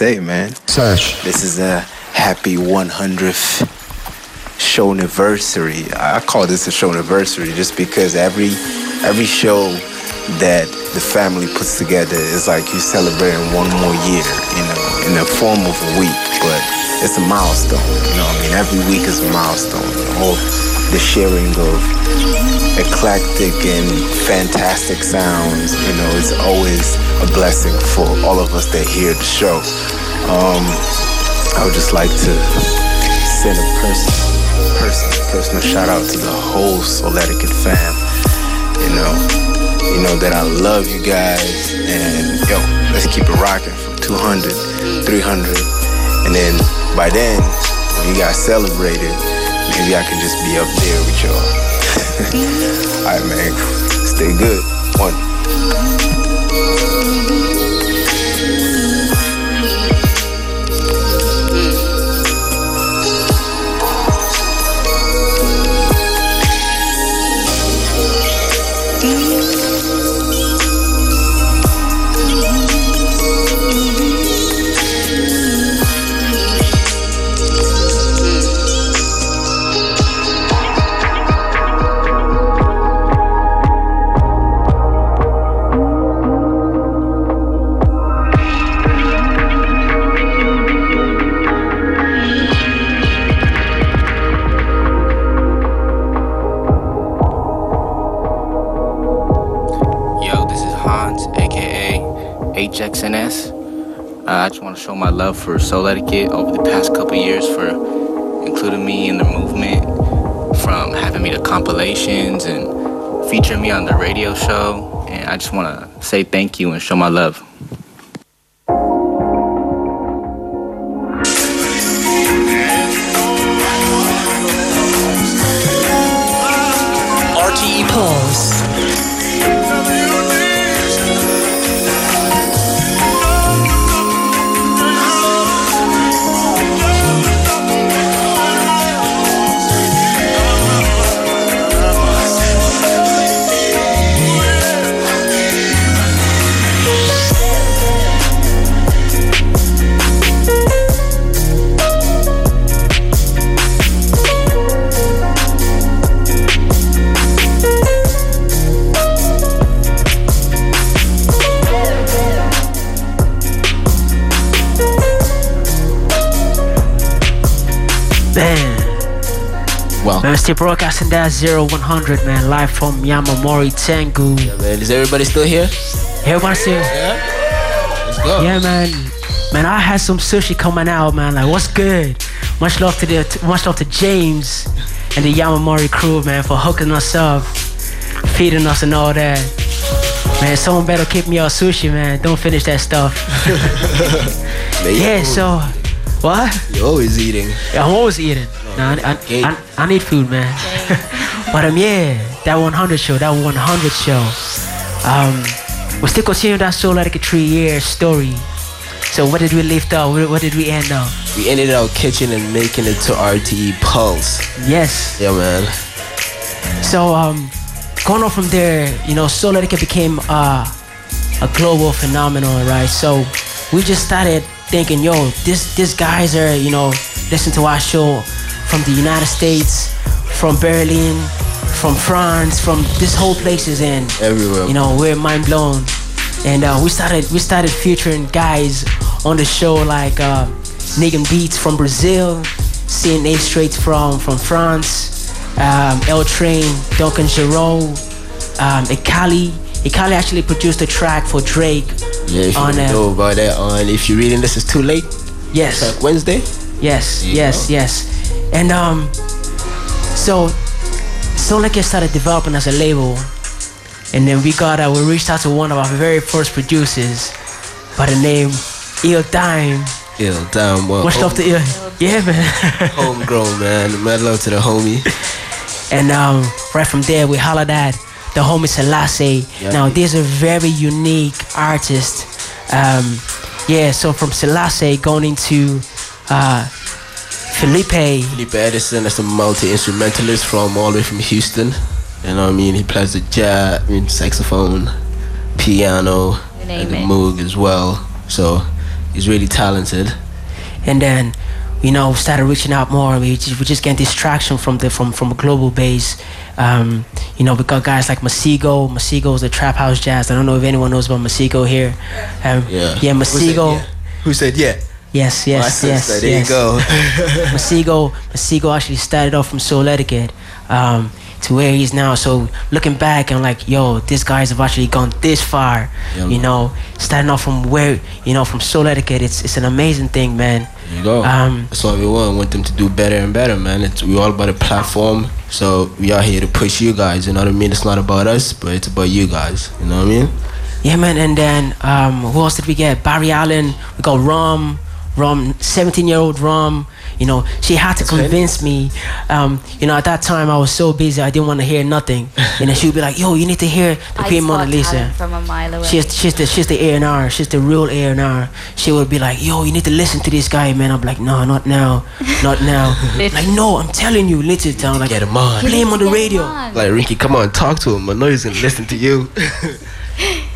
say, man? Search. This is a happy 100th show anniversary. I call this a show anniversary just because every every show that the family puts together is like you celebrating one more year, you know, in the form of a week. But it's a milestone, you know. what I mean, every week is a milestone. The whole the sharing of eclectic and fantastic sounds, you know, it's always a blessing for all of us that hear the show. Um, I would just like to send a person, person, personal shout out to the whole Souletiquette fam. You know, you know that I love you guys, and yo, let's keep it rocking from 200, 300, and then by then, when you guys celebrated, maybe I can just be up there with y'all. All right, man. Stay good. One. For Souletiquette over the past couple years for including me in the movement, from having me to compilations and featuring me on the radio show. And I just want to say thank you and show my love. Still broadcasting that 0100, man, live from Yamamori Tengu. Yeah, man. Is everybody still here? Everybody still? Yeah. Let's go. Yeah, man. Man, I had some sushi coming out, man. Like, what's good? Much love to the, much love to James and the Yamamori crew, man, for hooking us up, feeding us and all that. Man, someone better keep me on sushi, man. Don't finish that stuff. Man, yeah, so what? You're always eating. Yeah, I'm always eating. I, I, I, I need food, man. but um, yeah, that 100 show, that 100 show. Um, we still continue that show like a three-year story. So what did we lift up? What, did we end up? We ended our kitchen and making it to RTE Pulse. Yes. Yeah, man. So um, going on from there, you know, Souletiquette became uh, a global phenomenon, right? So we just started thinking, yo, this these guys are, you know, listen to our show from the United States, from Berlin, from France, from this whole places, in. Everywhere. you know, we're mind blown. And uh, we started we started featuring guys on the show like uh, Negan Beats from Brazil, CNA Straight from from France, um, L Train, Duncan Giroux, um, Ikali. Ikali actually produced a track for Drake Yeah, if you on don't uh, know about that on if you're reading this is too late. Yes. Track Wednesday. Yes, you yes, go. yes. And um, so Solike started developing as a label, and then we got uh, we reached out to one of our very first producers by the name Il Dime. Ill Dime, well. Much love to Il. Yeah, man. Homegrown, man. Mad love to the homie. and um, right from there, we hollered at the homie Selassie. Now, there's a very unique artist. Um, yeah, so from Selassie going into uh, Felipe. Felipe Edison is a multi-instrumentalist from all the way from Houston. You know what I mean? He plays the jazz, I mean, saxophone, piano, and the it. moog as well. So he's really talented. and then you know started reaching out more we just, we just get distraction from the from from a global base um, you know we got guys like Masego Masego is the trap house jazz I don't know if anyone knows about Masego here um, Yeah. yeah Who said Masego yeah? Who said yeah? Yes, My yes, yes, sister, there you yes. go. Masego, Masego actually started off from Souletiquette um, to where he's now. So looking back, I'm like, yo, these guys have actually gone this far. Yeah, you man. know, starting off from where, you know, from Souletiquette, it's it's an amazing thing, man. There you go. Um, That's what we want. We want them to do better and better, man. It's we all about a platform. So we are here to push you guys. You know what I mean? It's not about us, but it's about you guys. You know what I mean? Yeah, man. And then um, who else did we get? Barry Allen. We got Rum. Rum, 17 year old Rom, You know, she had to convince me. Um, you know, at that time I was so busy, I didn't want to hear nothing. And then she would be like, "Yo, you need to hear the I Queen Mona Lisa." from a mile away. She's she's the she's the A and R. She's the real A and R. She would be like, "Yo, you need to listen to this guy, man." I'm like, "No, not now, not now." like, no, I'm telling you, listen to him. Like, Get him on. play him on the radio. Like Ricky, come on, talk to him. I know he's gonna listen to you.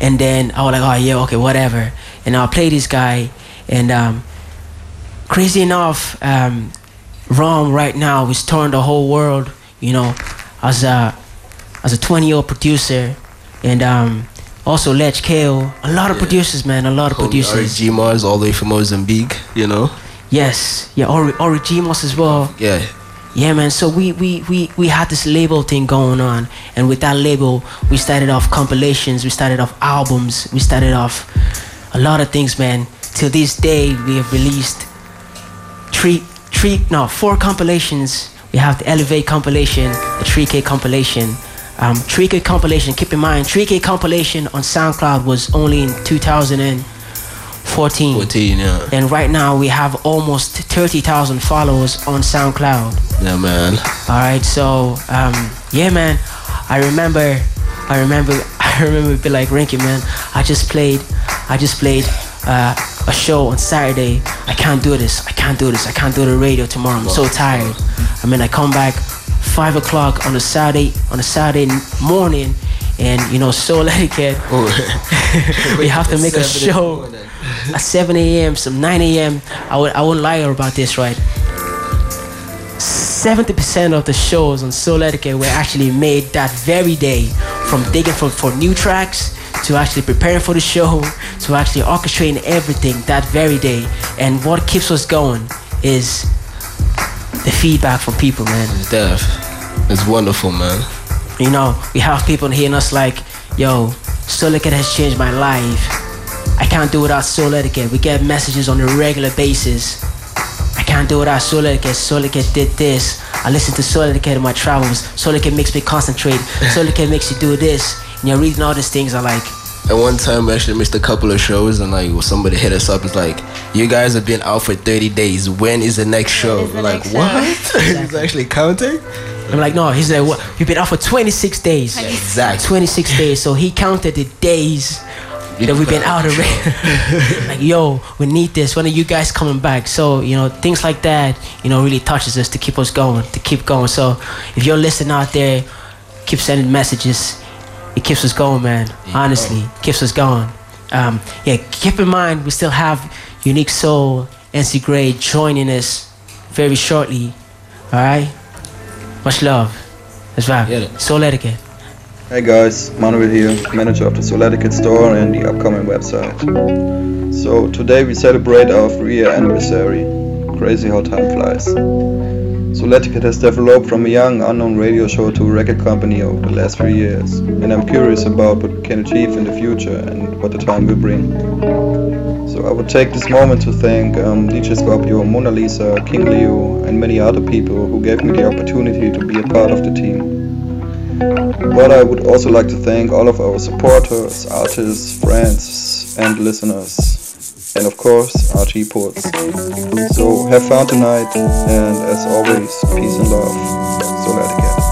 And then I was like, oh yeah, okay, whatever. And I'll play this guy. And um, crazy enough, um, Rom right now is touring the whole world. You know, as a as a 20 year old producer, and um, also Lech Kale. A lot of producers, man. A lot of producers. G Mars all the way from Mozambique. You know? Yes, yeah, Ori Ori Gimos as well. Yeah. Yeah, man. So we, we, we, we had this label thing going on, and with that label, we started off compilations, we started off albums, we started off a lot of things, man. Till this day, we have released three, three, no, four compilations. We have the Elevate compilation, the 3K compilation. Um, 3K compilation, keep in mind, 3K compilation on SoundCloud was only in 2014. 14, yeah. And right now, we have almost 30,000 followers on SoundCloud. Yeah, man. All right, so um, yeah, man. I remember, I remember, I remember be like Rinky, man. I just played, I just played uh, a show on Saturday. I can't do this. I can't do this. I can't do the radio tomorrow. I'm so tired. I mean, I come back five o'clock on a Saturday on a Saturday morning, and you know, Soul Etiquette. we have to make a show at 7 a.m. some 9 a.m. I would I wouldn't lie about this, right? 70% of the shows on Souletiquette were actually made that very day from digging for, for new tracks to actually preparing for the show to actually orchestrating everything that very day and what keeps us going is the feedback from people man It's deaf. It's wonderful, man. You know, we have people hearing us like, yo, etiquette has changed my life. I can't do without Souletiquette. We get messages on a regular basis. I can't do without Souletiquette. Soul etiquette did this. I listen to Souletiquette in my travels. Souletiquette makes me concentrate. Souletiquette makes you do this. And you're reading all these things. I like, At one time, we actually missed a couple of shows, and like somebody hit us up. It's like, you guys have been out for 30 days. When is the next show? We're like, what? He's actually counting. I'm like, no, he's like, what? You've been out for 26 days. Yeah, exactly. 26 days. So he counted the days that we've been out already. like, yo, we need this. When are you guys coming back? So, you know, things like that, you know, really touches us to keep us going, to keep going. So if you're listening out there, keep sending messages. It keeps us going, man. Honestly, keeps us going. Um, yeah, keep in mind, we still have Uniiquesoul, NC Grey joining us very shortly. All right? Much love. Let's vibe. Souletiquette. Hey guys, Manuel here, manager of the Souletiquette store and the upcoming website. So today we celebrate our three year anniversary. Crazy how time flies. Souletiquette has developed from a young unknown radio show to a record company over the last three years, and I'm curious about what we can achieve in the future and what the time will bring. So I would take this moment to thank um, DJ Scorpio, Mona Lisa, King Leo, and many other people who gave me the opportunity to be a part of the team. But I would also like to thank all of our supporters, artists, friends, and listeners. And of course, RG Ports. So have fun tonight, and as always, peace and love. So let it Etiquette.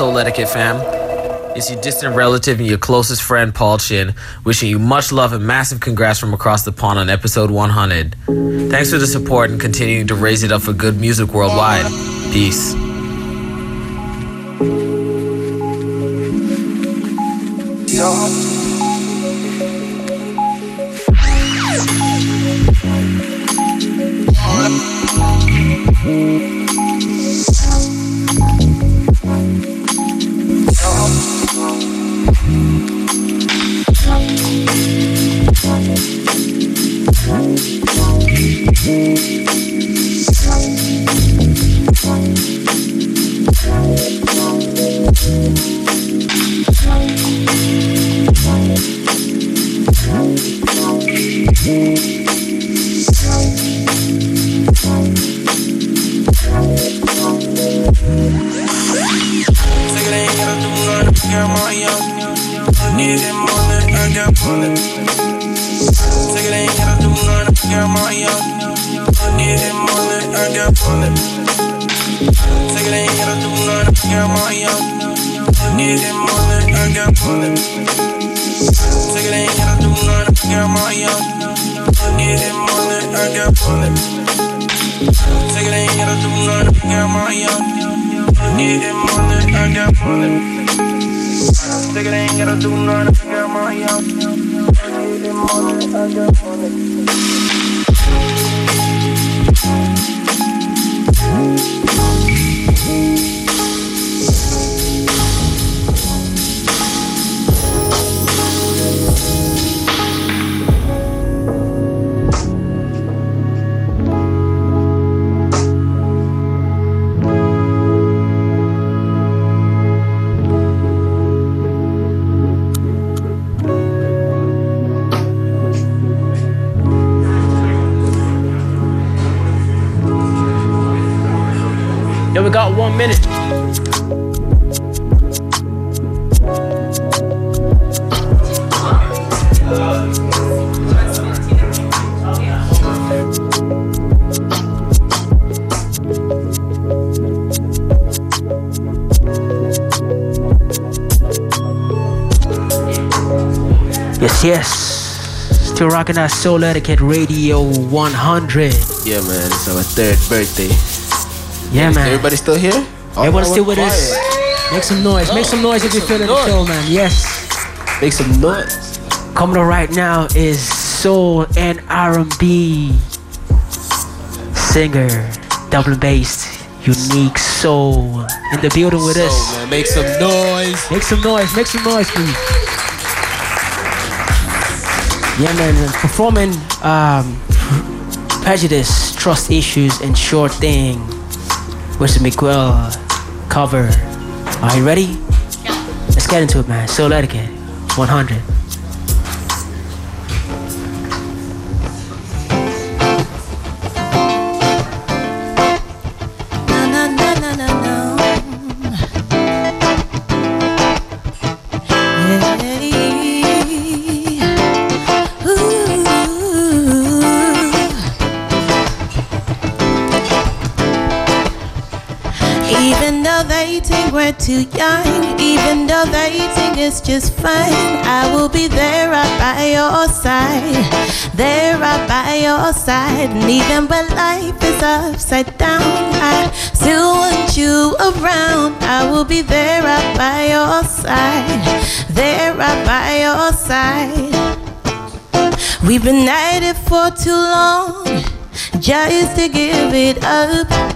Souletiquette fam? It's your distant relative and your closest friend, Paul Chin, wishing you much love and massive congrats from across the pond on episode 100. Thanks for the support and continuing to raise it up for good music worldwide. Peace. Thank money. I got money. Nigga, they ain't gotta do. Got on. Need that money. I got money. Nigga, they ain't gotta do. Got on. Need that money. I got money. Nigga, they ain't gotta do. Got on. Need that money, I got money. Nigga, they ain't gotta do got out. Need that money, I got money. Yo, we got one minute. Yes, yes. Still rocking that Souletiquette Radio 100. Yeah, man, it's our third birthday. Yeah, man. Everybody still here? Everyone's Oh, still with quiet. us. Make some noise. Make some noise if you're feeling the show, man. Yes. Make some noise. Coming on right now is soul and R&B singer, double bass, Uniiquesoul in the building with us. Man, make some noise. Make some noise. Make some noise, please. Yeah, man. Performing um, prejudice, trust issues, and sure thing. With the Miguel cover. Are you ready? Let's get into it, man. so Souletiquette, 100. Too young, even though think it's just fine, I will be there right by your side, there right by your side. And even when life is upside down, I still want you around. I will be there right by your side, there right by your side. We've been at it for too long, just to give it up.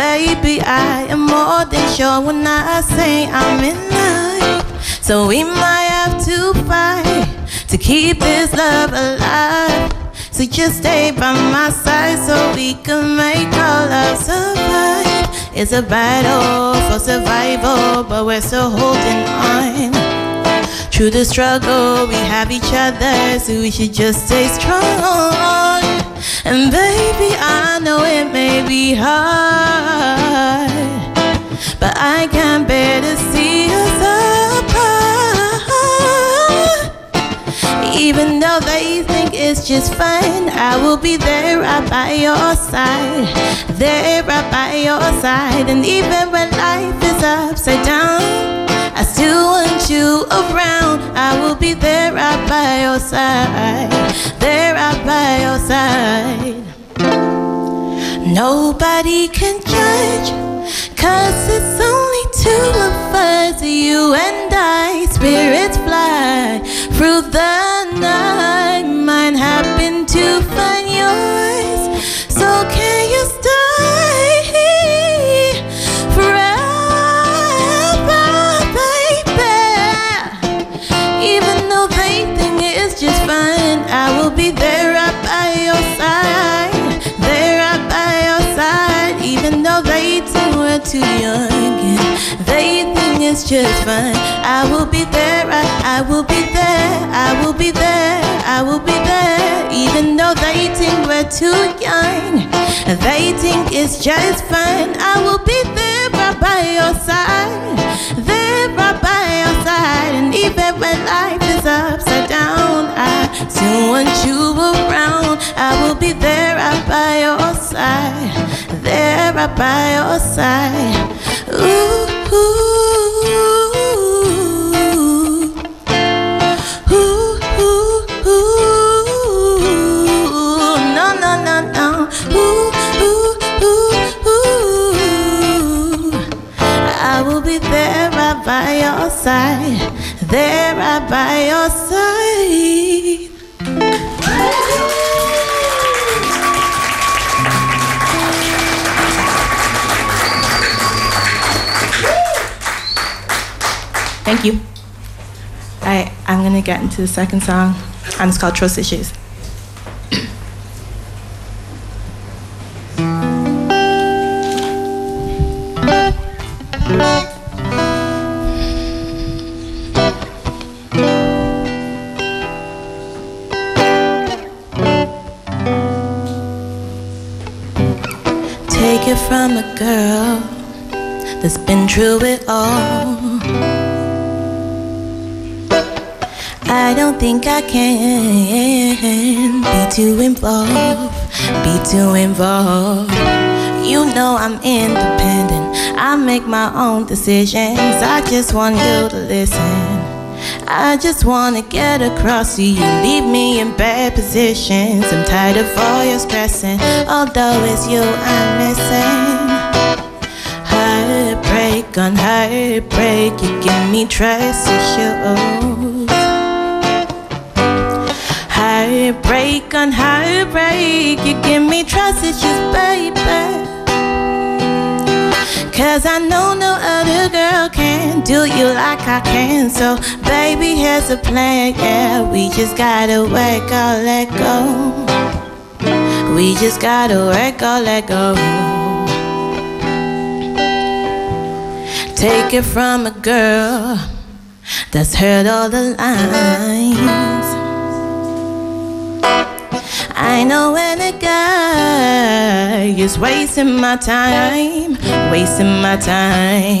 Baby, I am more than sure when I say I'm in love. So we might have to fight to keep this love alive. So just stay by my side so we can make our love survive. It's a battle for survival, but we're still holding on. Through the struggle, we have each other, so we should just stay strong. And baby, I know it may be hard, but I can't bear to see us apart. Even though they think it's just fine. I will be there right by your side, there right by your side. And even when life is upside down, I still want you around. I will be there right by your side, there right by your side. Nobody can judge, cause it's only two of us, you and I. Spirits fly through the night. Mine happen to find yours, so can you too young they think it's just fine. I will be there, I, I will be there, I will be there, I will be there. Even though they think we're too young, they think it's just fine. I will be there right by your side, there right by your side. And even when life is upside down, I still want you around. I will be there right by your side, there right by your side. Ooh, ooh, ooh, ooh, ooh. No, no, no, no. Ooh, ooh, ooh, ooh. I will be there right by your side, there right by your side. Thank you. Alright, I'm gonna get into the second song, and it's called Trust Issues. Take it from a girl that's been through it all. I don't think I can be too involved, be too involved. You know I'm independent. I make my own decisions. I just want you to listen. I just wanna get across to you. Leave me in bad positions. I'm tired of all your stressing. Although it's you I'm missing. Heartbreak on heartbreak. You give me trust issues. Heartbreak on heartbreak. You give me trust issues, baby. Cause I know no other girl can do you like I can. So, baby, here's a plan. Yeah, we just gotta work or let go. We just gotta work or let go. Take it from a girl that's heard all the lines. I know when a guy is wasting my time, wasting my time.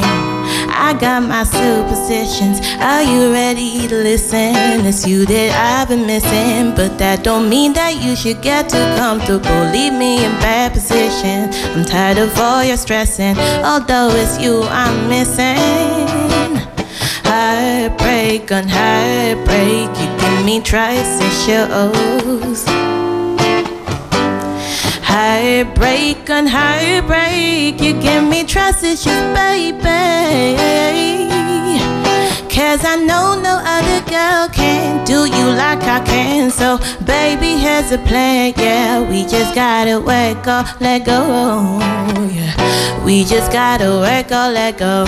I got my superstitions. Are you ready to listen? It's you that I've been missing, but that don't mean that you should get too comfortable. Leave me in bad position. I'm tired of all your stressing. Although it's you I'm missing. Heartbreak on heartbreak, you give me trust issues. Heartbreak on heartbreak, you give me trust issues, baby. Cause I know no other girl can do you like I can. So, baby, here's a plan. Yeah, we just gotta work or let go. Yeah, we just gotta work or let go.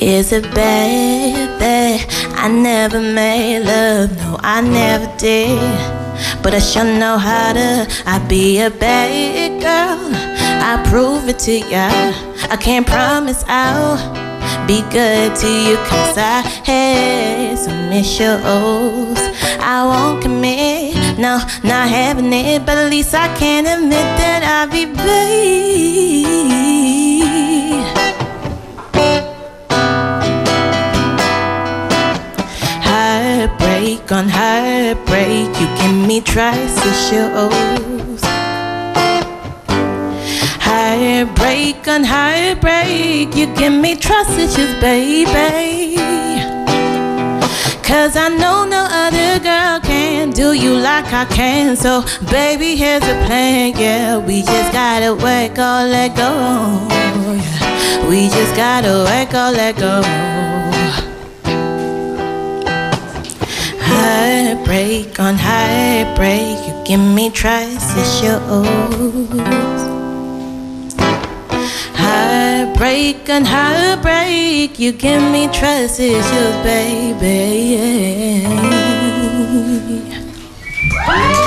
Is it bad that I never made love? No, I never did. But I sure know how to. I be a bad girl. I prove it to ya. I can't promise I'll be good to you. Cause I had some issues. I won't commit. No, not having it. But at least I can admit that I'll be bad. On heartbreak. You me trust issues. Heartbreak on heartbreak. You give me trust issues, baby. Cause I know no other girl can do you like I can. So, baby, here's a plan. Yeah, we just gotta work or let go. Yeah. We just gotta work or let go. Heartbreak on heartbreak. You give me trust issues. Heartbreak on heartbreak, you give me trust issues, baby. Thank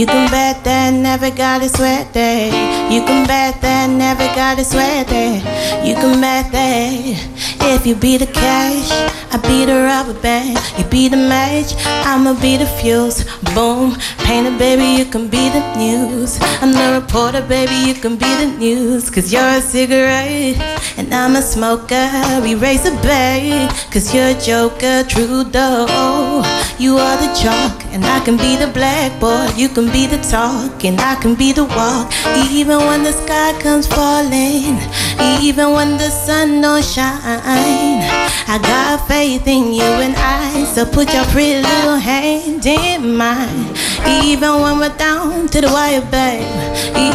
You can bet that never got a sweat day. You can bet that never got a sweat day. You can bet that if you be the cash, I be the rubber band. You be the match, I'ma be the fuse. Boom, painter, baby, you can be the news. I'm the reporter, baby, you can be the news. Cause you're a cigarette, and I'm a smoker. We raise a bay, cause you're a joker, Trudeau. You are the chalk, and I can be the blackboard. You can be the talk, and I can be the walk. Even when the sky comes falling, even when the sun don't shine. I got faith in you and I, so put your pretty little hand in mine. Even when we're down to the wire, babe.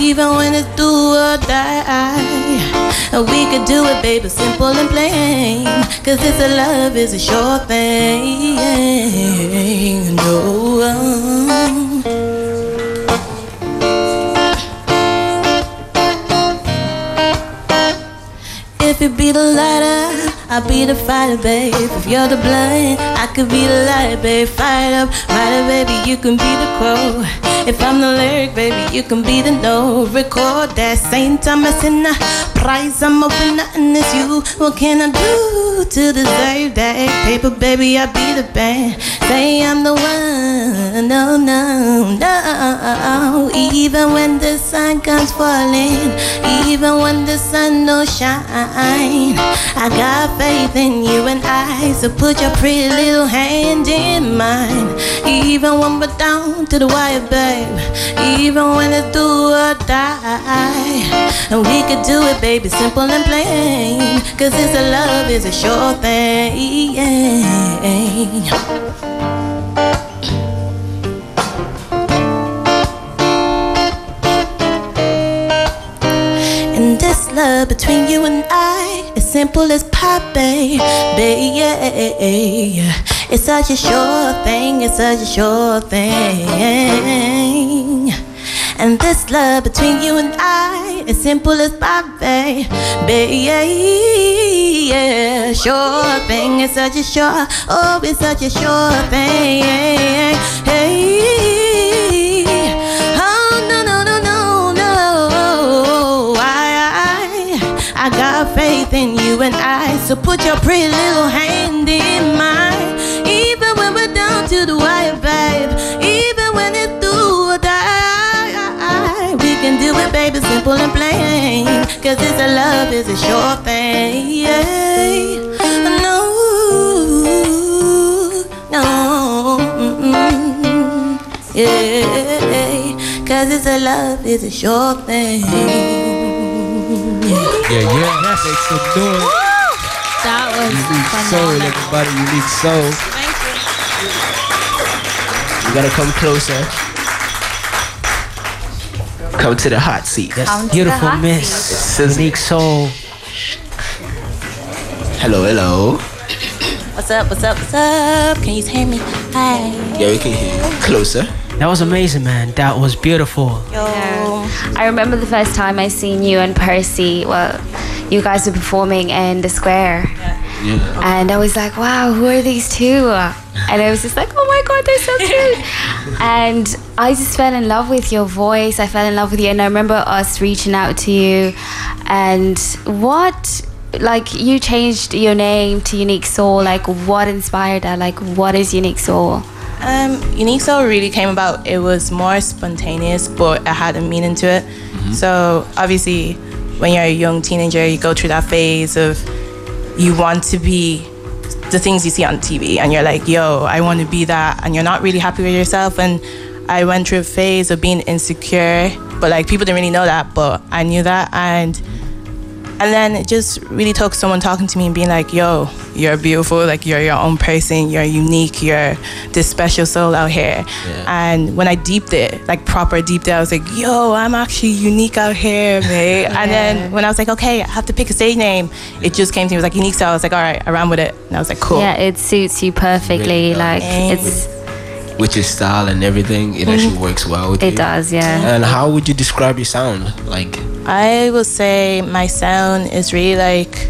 Even when it's do or die. We could do it, baby, simple and plain. Cause this a love is a sure thing. No. If you be the lighter, I'll be the fighter, babe. If you're the blind, I could be the light, babe. Fight up, rider, baby, you can be the crow. If I'm the lyric, baby, you can be the no. Record that same time as in the prize. I'm a winner and it's you. What can I do to deserve that? Paper, baby, I'll be the band. Say I'm the one. No, no, no. Even when the sun comes falling, even when the sun don't shine, I got faith in you and I. So put your pretty little hand in mine. Even when we're down to the wire, babe. Even when it's do or die. And we could do it, baby, simple and plain. Cause this a love is a sure thing. Love between you and I is simple as pie, baby. It's such a sure thing, it's such a sure thing. And this love between you and I is simple as pie, baby. Yeah, sure thing, it's such a sure, oh, it's such a sure thing. Hey. So put your pretty little hand in mine. Even when we're down to the wire, babe. Even when it's do or die. We can do it, baby, simple and plain. Cause this a love is a sure thing. No, no. mm-mm. Yeah, cause it's a love is a sure thing. Yeah, yeah. Yes. Make some noise. That was mm-hmm. Unique soul, phenomenal. everybody. Uniiquesoul. Thank You You gotta come closer. Come to the hot seat. That's Come to the beautiful hot miss. Uniiquesoul. Hello, hello. What's up? What's up? What's up? Can you hear me? Hi. Yeah, we can hear you. Closer. That was amazing, man. That was beautiful. Yeah. I remember the first time I seen you and Percy. Well, you guys were performing in the square. Yeah. And I was like, wow, who are these two? And I was just like, oh my God, they're so cute. and I just fell in love with your voice. I fell in love with you. And I remember us reaching out to you. And what, like, you changed your name to Uniiquesoul. Like, what inspired that? Like, what is Uniiquesoul? Um, Uniiquesoul really came about. It was more spontaneous, but it had a meaning to it. So obviously, when you're a young teenager, you go through that phase of you want to be the things you see on TV, and you're like, "Yo, I want to be that," and you're not really happy with yourself. And I went through a phase of being insecure, but like people didn't really know that, but I knew that, and and then it just really took someone talking to me and being like, yo, you're beautiful, like you're your own person, you're unique, you're this special soul out here. And when I deeped it, like proper deeped it, I was like, yo, I'm actually unique out here, mate. And then when I was like, okay, I have to pick a stage name, it just came to me, it was like unique soul. I was like, all right, I ran with it. And I was like, cool. Yeah, it suits you perfectly. Like, it's. With your style and everything, it actually mm-hmm. works well with you. It does, yeah. And how would you describe your sound? Like, I will say my sound is really like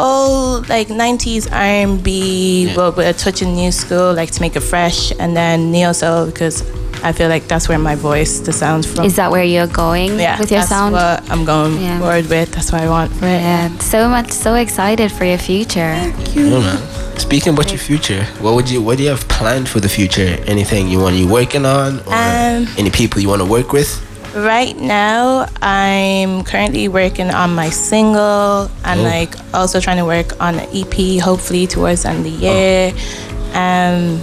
old, like 90s R&B, but with a touch of new school, like to make it fresh, and then neo soul because I feel like that's where my voice, the sounds from. Is that where you're going yeah, with your that's sound? what I'm going Yeah. forward with. That's what I want for it. Yeah, so much, so excited for your future. yeah, man. Speaking about your future, what would you, what do you have planned for the future? Anything you want, you working on, or Um, any people you want to work with? Right now, I'm currently working on my single and Oh. like also trying to work on an EP, hopefully towards the end of the year. Um,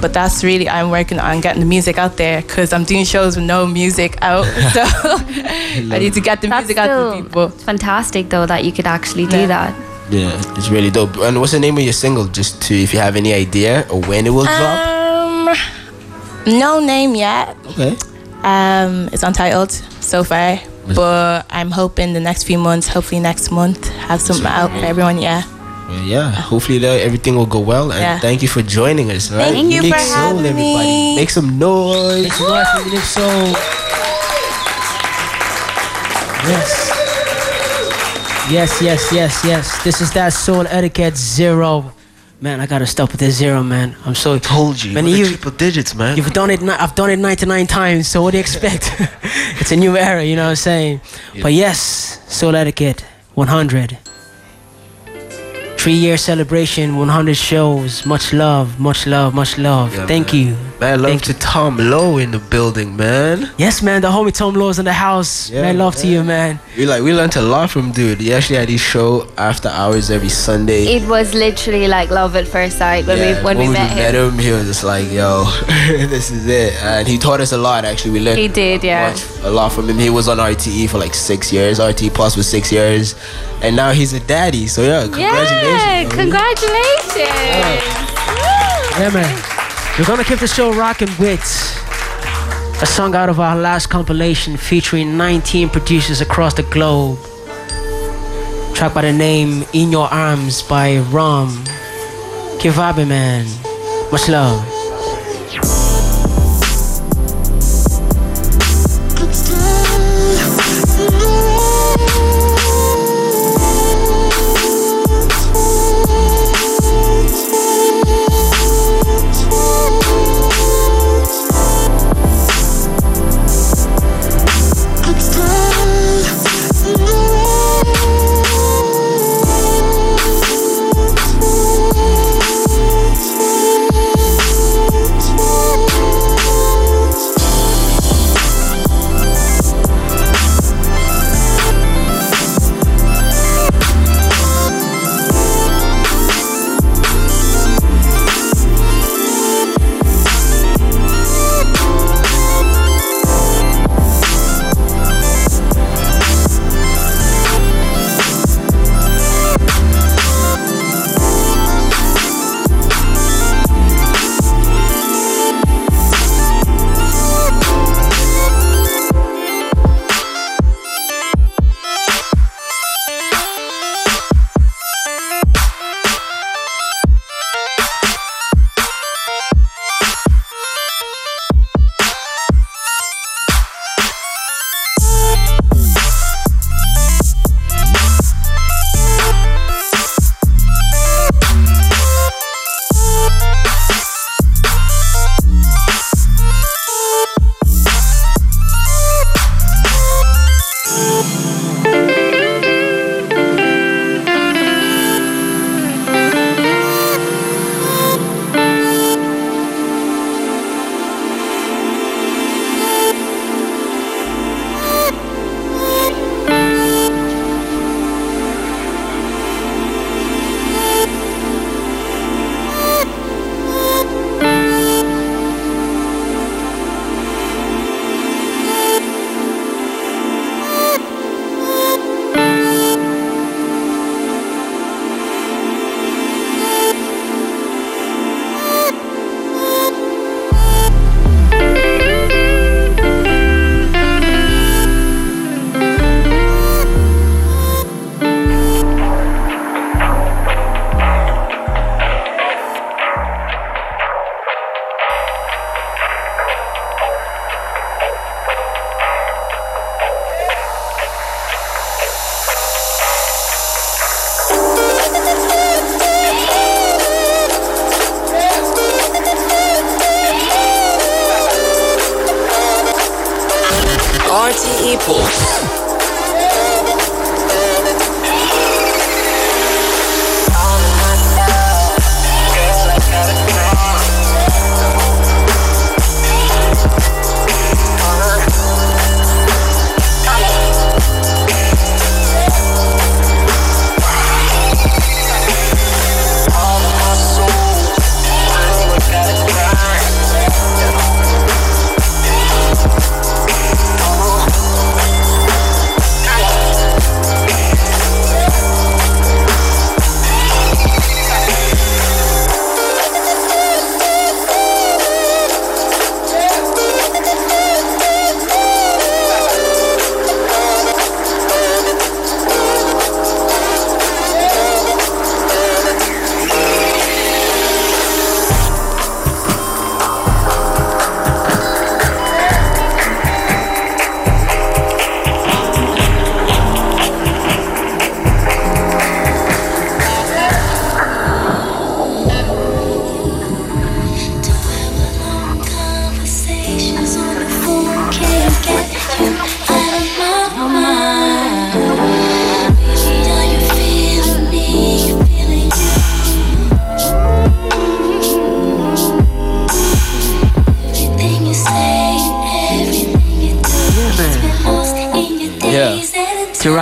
but that's really I'm working on getting the music out there because I'm doing shows with no music out, so I need to get the music out to people. Fantastic though that you could actually do Yeah. that. Yeah, it's really dope. And what's the name of your single? Just to, if you have any idea or when it will drop. Um, no name yet. Okay. Um, it's untitled so far, but I'm hoping the next few months, hopefully next month, have something out for everyone. Yeah. Well, yeah, hopefully that everything will go well. And Yeah. thank you for joining us. Right? Thank you Unique for Soul, having everybody. me. Make some noise. Make some noise for Uniiquesoul. Yes. Yes, yes, yes, yes. This is that Souletiquette zero. Man, I gotta stop with this zero, man. I'm so told you. Man, you triple digits, man. You've done it. I've done it 99 times. So what do you expect? it's a new era. You know what I'm saying? But yes, Souletiquette 100. Three year celebration, 100 shows. Much love, much love, much love. Yeah, Thank man. you. Man, love Thank to Tom Lowe in the building, man. Yes, man. The homie Tom Lowe's in the house. Yeah, man, love to you, man. We like we learned a lot from dude. He actually had his show after hours every Sunday. It was literally like love at first sight when Yeah, we when, we met him. he was just like, "Yo, this is it," and he taught us a lot. Actually, we learned He did, yeah. a lot from him. He was on RTE for like six years, RTE Pulse for six years, and now he's a daddy. So yeah, congratulations. Yeah, congratulations. Yeah, man. We're gonna keep the show rocking with a song out of our last compilation featuring 19 producers across the globe. Track by the name In Your Arms by Rom. Keep vibing, man. Much love.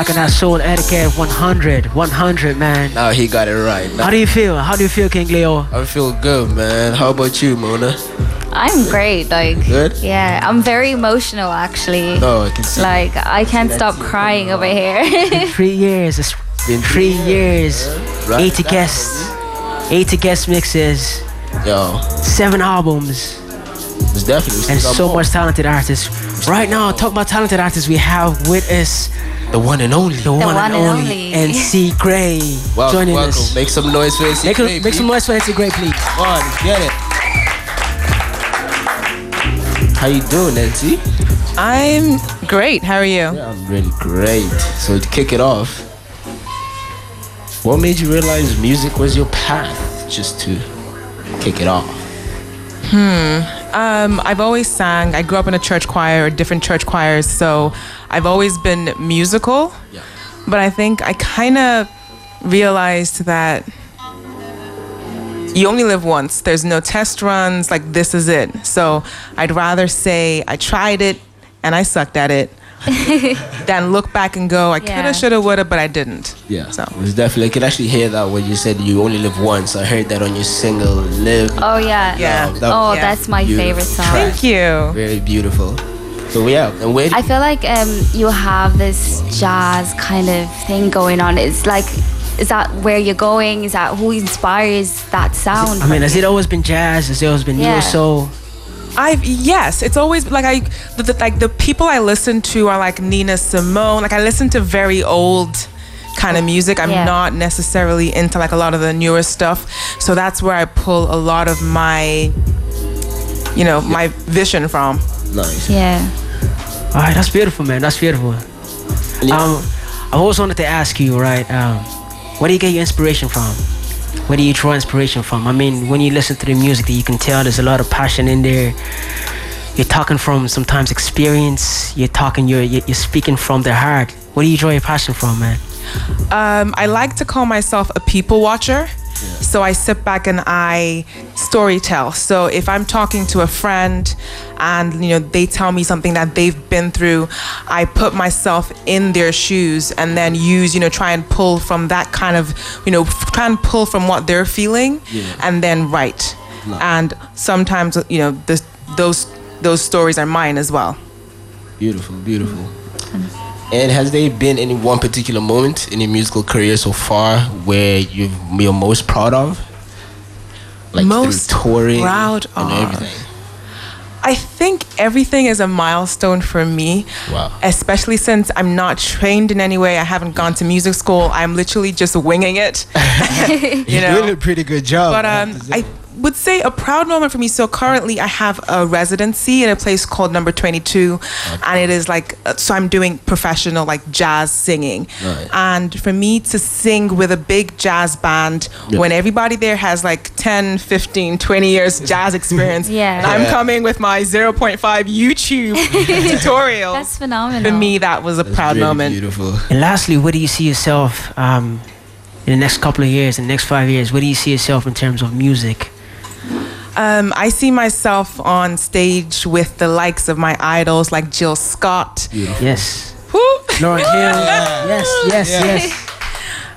Rocking that Souletiquette 100, 100, man. Now he got it right. How do you feel? How do you feel, King Leo? I feel good, man. How about you, Mona? I'm great. Like, Good? yeah, I'm very emotional actually. No, I can see. Like, I can't stop crying over here. three years. It's Been three years. Right. 80 guests. 80 guest mixes. Yo, Seven albums. it's definitely And so more. much talented artists. Right now, talk about talented artists. We have with us The one and only. the, one, one and and only, only. NC Grey Welcome, joining welcome. us. Make some noise for NC Make, Gray, a, make some please. noise for NC Grey, please. Come on, get it. How you doing, Nancy? I'm great. How are you? Yeah, I'm really great. So to kick it off, what made you realize music was your path? Just to kick it off. Hmm. Um, I've always sang. I grew up in a church choir or different church choirs, so I've always been musical. Yeah. But I think I kind of realized that you only live once. There's no test runs. Like this is it. So I'd rather say I tried it and I sucked at it than look back and go I Yeah. coulda, shoulda, woulda, but I didn't. Yeah. So it was definitely. I could actually hear that when you said you only live once. I heard that on your single "Live." oh yeah. Yeah. that- Oh, Yeah. that's my Beautiful favorite song. track. Thank you. Very beautiful. So yeah, and where? I feel like um, you have this jazz kind of thing going on. It's like, is that where you're going? Is that who inspires that sound? I mean, has it always been jazz? Has it always been Yeah. neo soul? I've yes, it's always like I the, the, like the people I listen to are like Nina Simone. Like I listen to very old kind of music. I'm Yeah. not necessarily into like a lot of the newer stuff. So that's where I pull a lot of my you know, my vision from. Nice. Yeah. All right, that's beautiful, man. That's beautiful. Um, I always wanted to ask you, right? Um, where do you get your inspiration from? Where do you draw inspiration from? I mean, when you listen to the music, that you can tell there's a lot of passion in there. You're talking from sometimes experience. You're talking. You're you're speaking from the heart. Where do you draw your passion from, man? Um, I like to call myself a people watcher. So I sit back and I story tell. So if I'm talking to a friend and you know they tell me something that they've been through, I put myself in their shoes and then use, you know, try and pull from that kind of, you know, try and pull from what they're feeling Yeah. and then write. Nice. And sometimes, you know, this, those those stories are mine as well. Beautiful, beautiful. And has there been any one particular moment in your musical career so far where you've, you're most proud of? Like Most through touring proud and of. everything. I think everything is a milestone for me. Wow. Especially since I'm not trained in any way. I haven't gone to music school. I'm literally just winging it. you You're know. doing a pretty good job. But um, to say. I would say a proud moment for me. So currently, I have a residency in a place called Number Twenty Two, and it is like uh, so I'm doing professional like jazz singing, Right. and for me to sing with a big jazz band Yeah. when everybody there has like 10, 15, 20 years jazz experience, Yeah. and I'm Yeah. coming with my 0.5 YouTube tutorial. That's phenomenal. For me, that was a proud really moment. Beautiful. And lastly, where do you see yourself um, in the next couple of years, in the next five years? Where do you see yourself in terms of music? Um, I see myself on stage with the likes of my idols like Jill Scott. Yes. Woo! Lauryn Hill. Yes, yes, yes.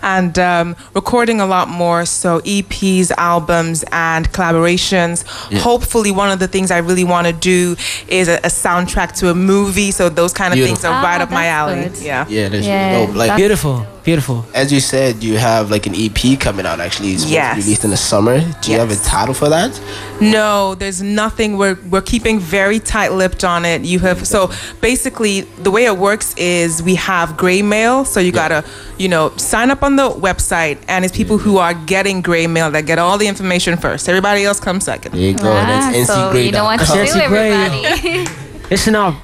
And um, recording a lot more, so EPs, albums, and collaborations. Yeah. Hopefully, one of the things I really want to do is a, a soundtrack to a movie. So those kind of things Beautiful. are right Ah, up my alley. good. Yeah. Yeah, that's Yeah, dope. Like that's- Beautiful, beautiful. as you said, you have like an EP coming out. Actually, it's Yes. released in the summer. Do you have a title for that? No, there's nothing. We're we're keeping very tight-lipped on it. You have so basically the way it works is we have gray mail. So you gotta you know sign up on the website, and it's people who are getting gray mail that get all the information first. Everybody else comes second. There you go. Ah, that's so you know what to ncgrey.com. do, NC Grey. everybody. Listen up.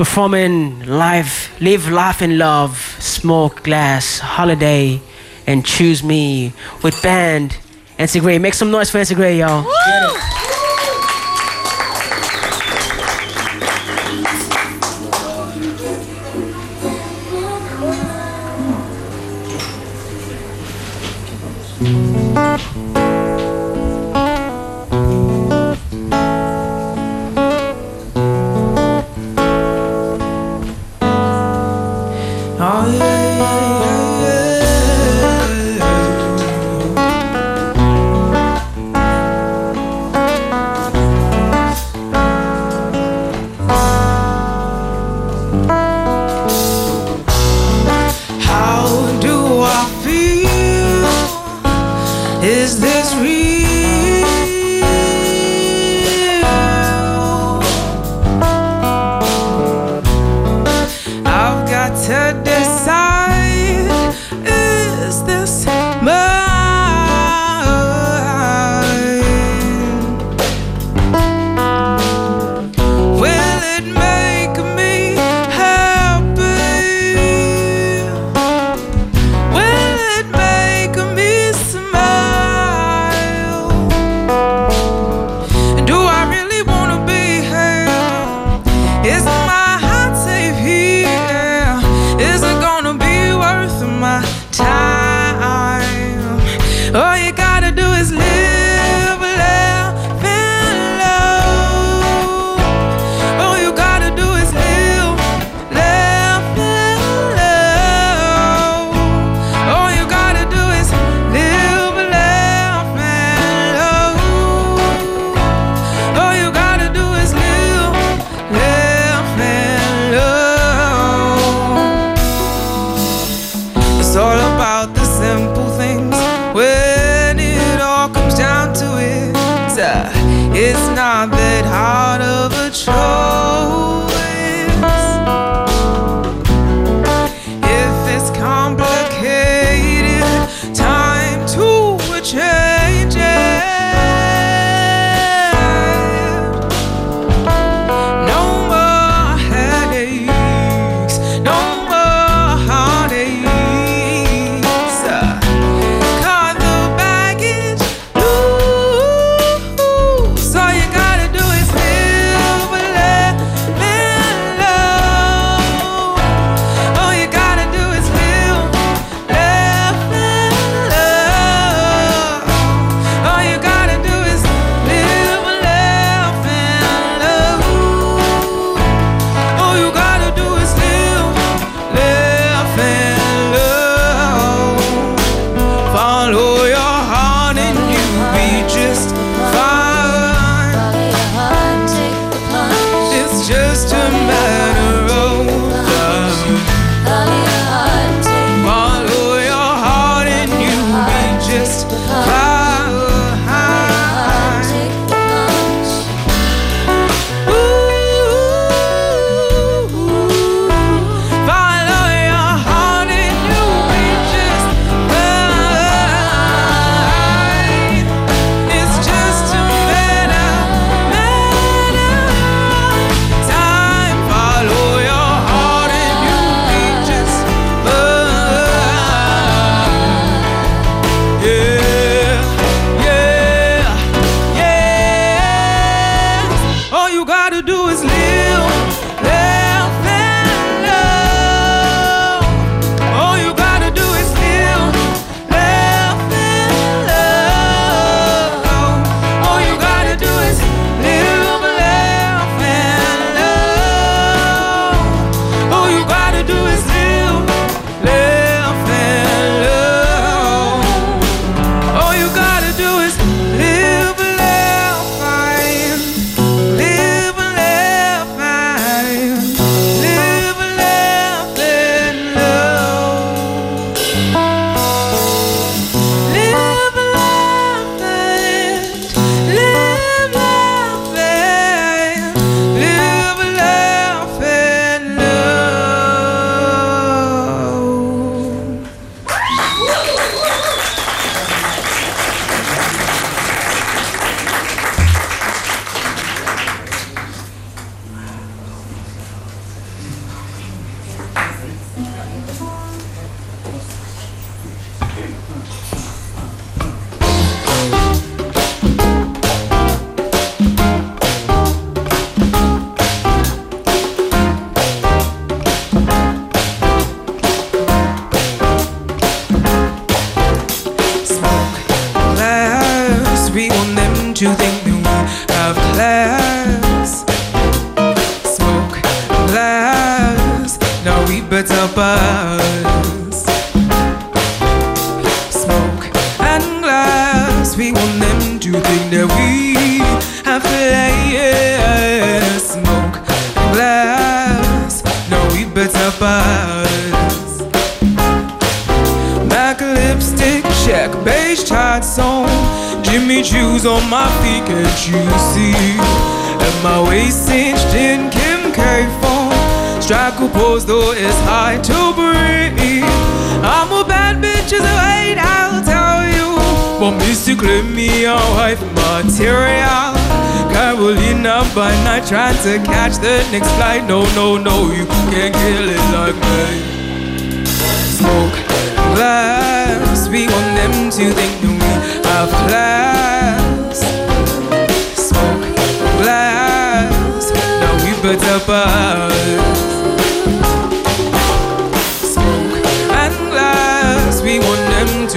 Performing live, live, life in love, smoke, glass, holiday, and choose me with band. NC Grey. Make some noise for NC Grey, y'all.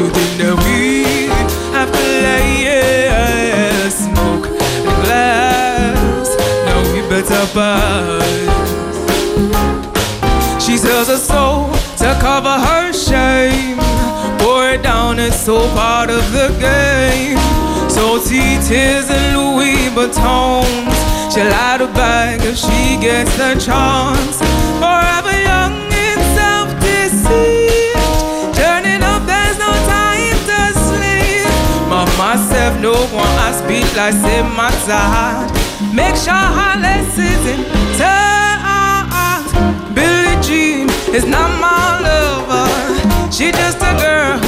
To think that we have class. Smoke and glass, now we better pass. She sells her soul to cover her shame. Pour it down, it's so part of the game. Salty tears and Louis Vuittons. She'll light a bag if she gets the chance. Forever myself, no one I speak like say my side. Make sure lessons in touch. Billie Jean is not my lover. She just a girl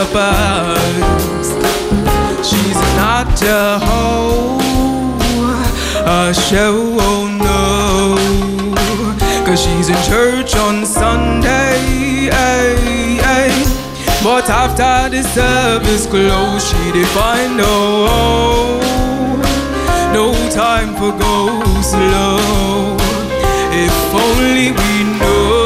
we. She's not a hoe. Oh, a show, oh no. Cause she's in church on Sunday. ay, ay. But after the service closed, she did find no No time for go slow. If only we know.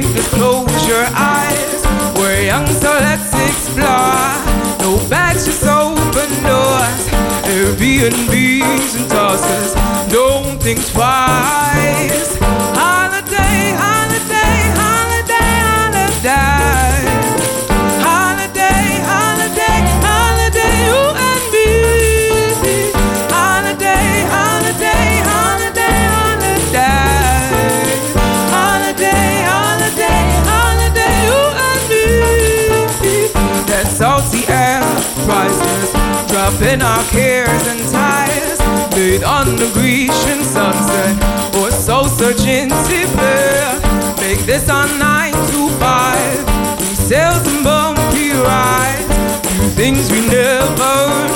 Think, just close your eyes. We're young, so let's explore. No bags, just open doors. Airbnbs and tosses. Don't think twice. Dropping our cares and ties. Bathe on the Grecian sunset, or so searching to Make this our nine to five. We sails and bumpy rides. Do things we never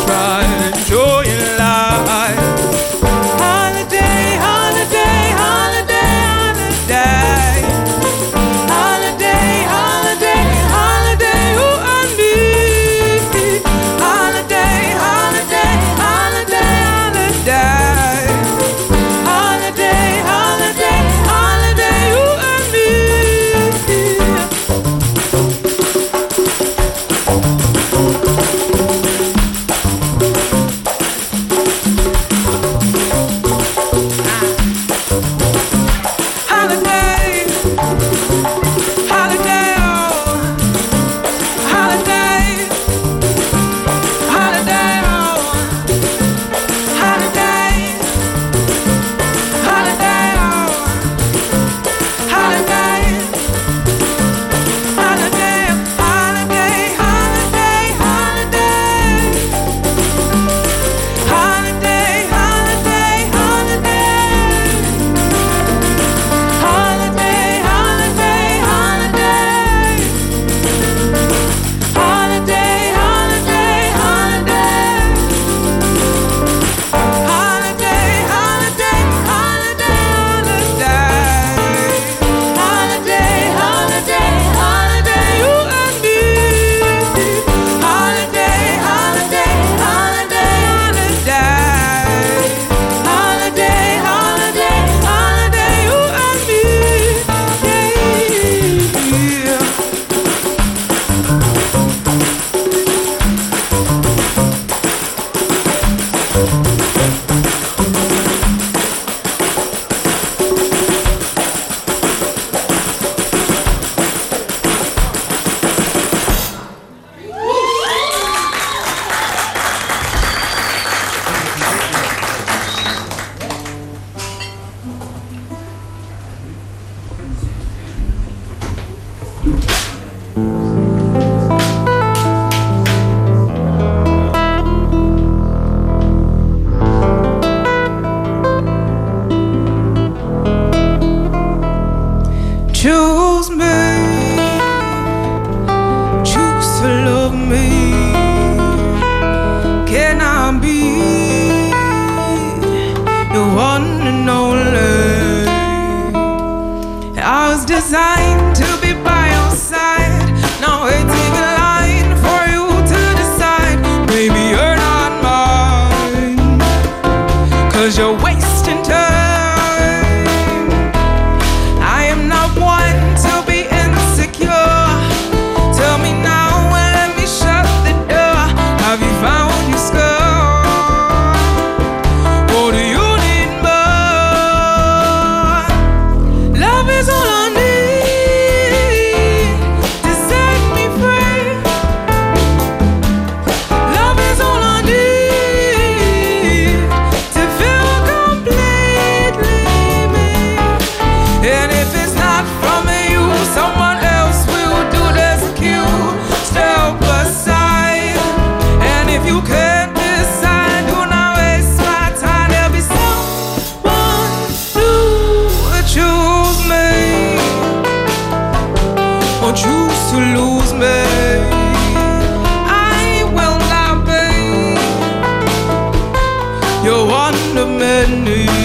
your one of many.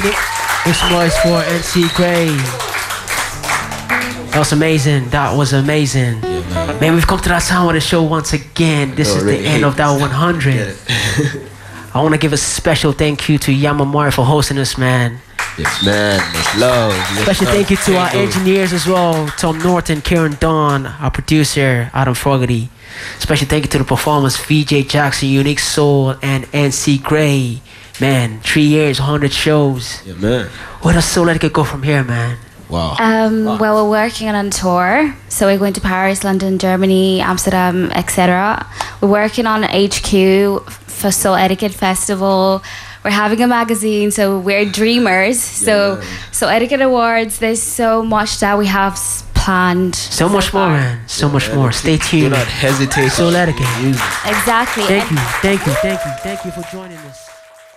Make some noise for. Make some noise for NC Grey. That was amazing. That was amazing. man. we've come to that time of the show once again. This Yo, is the end of that 100. I want to give a special thank you to Yamamori for hosting us, man. Yes, man. Much love. Much Special love. thank you to our you. engineers as well, Tom Norton, Karen Dawn, our producer, Adam Fogarty. Special thank you to the performers, VJ Jackson, Uniiquesoul, and NC Grey. Man, three years, 100 shows. Yeah, man. Where does Souletiquette go from here, man? Wow. Um, well, we're working on a tour, so we're going to Paris, London, Germany, Amsterdam, etc. We're working on HQ for Souletiquette Festival. We're having a magazine, so we're dreamers. So, so Etiquette Awards. There's so much that we have planned. So much more, man. So much more. Stay tuned. Do not hesitate. Souletiquette. Exactly. Thank And- you, thank you, thank you, thank you for joining us.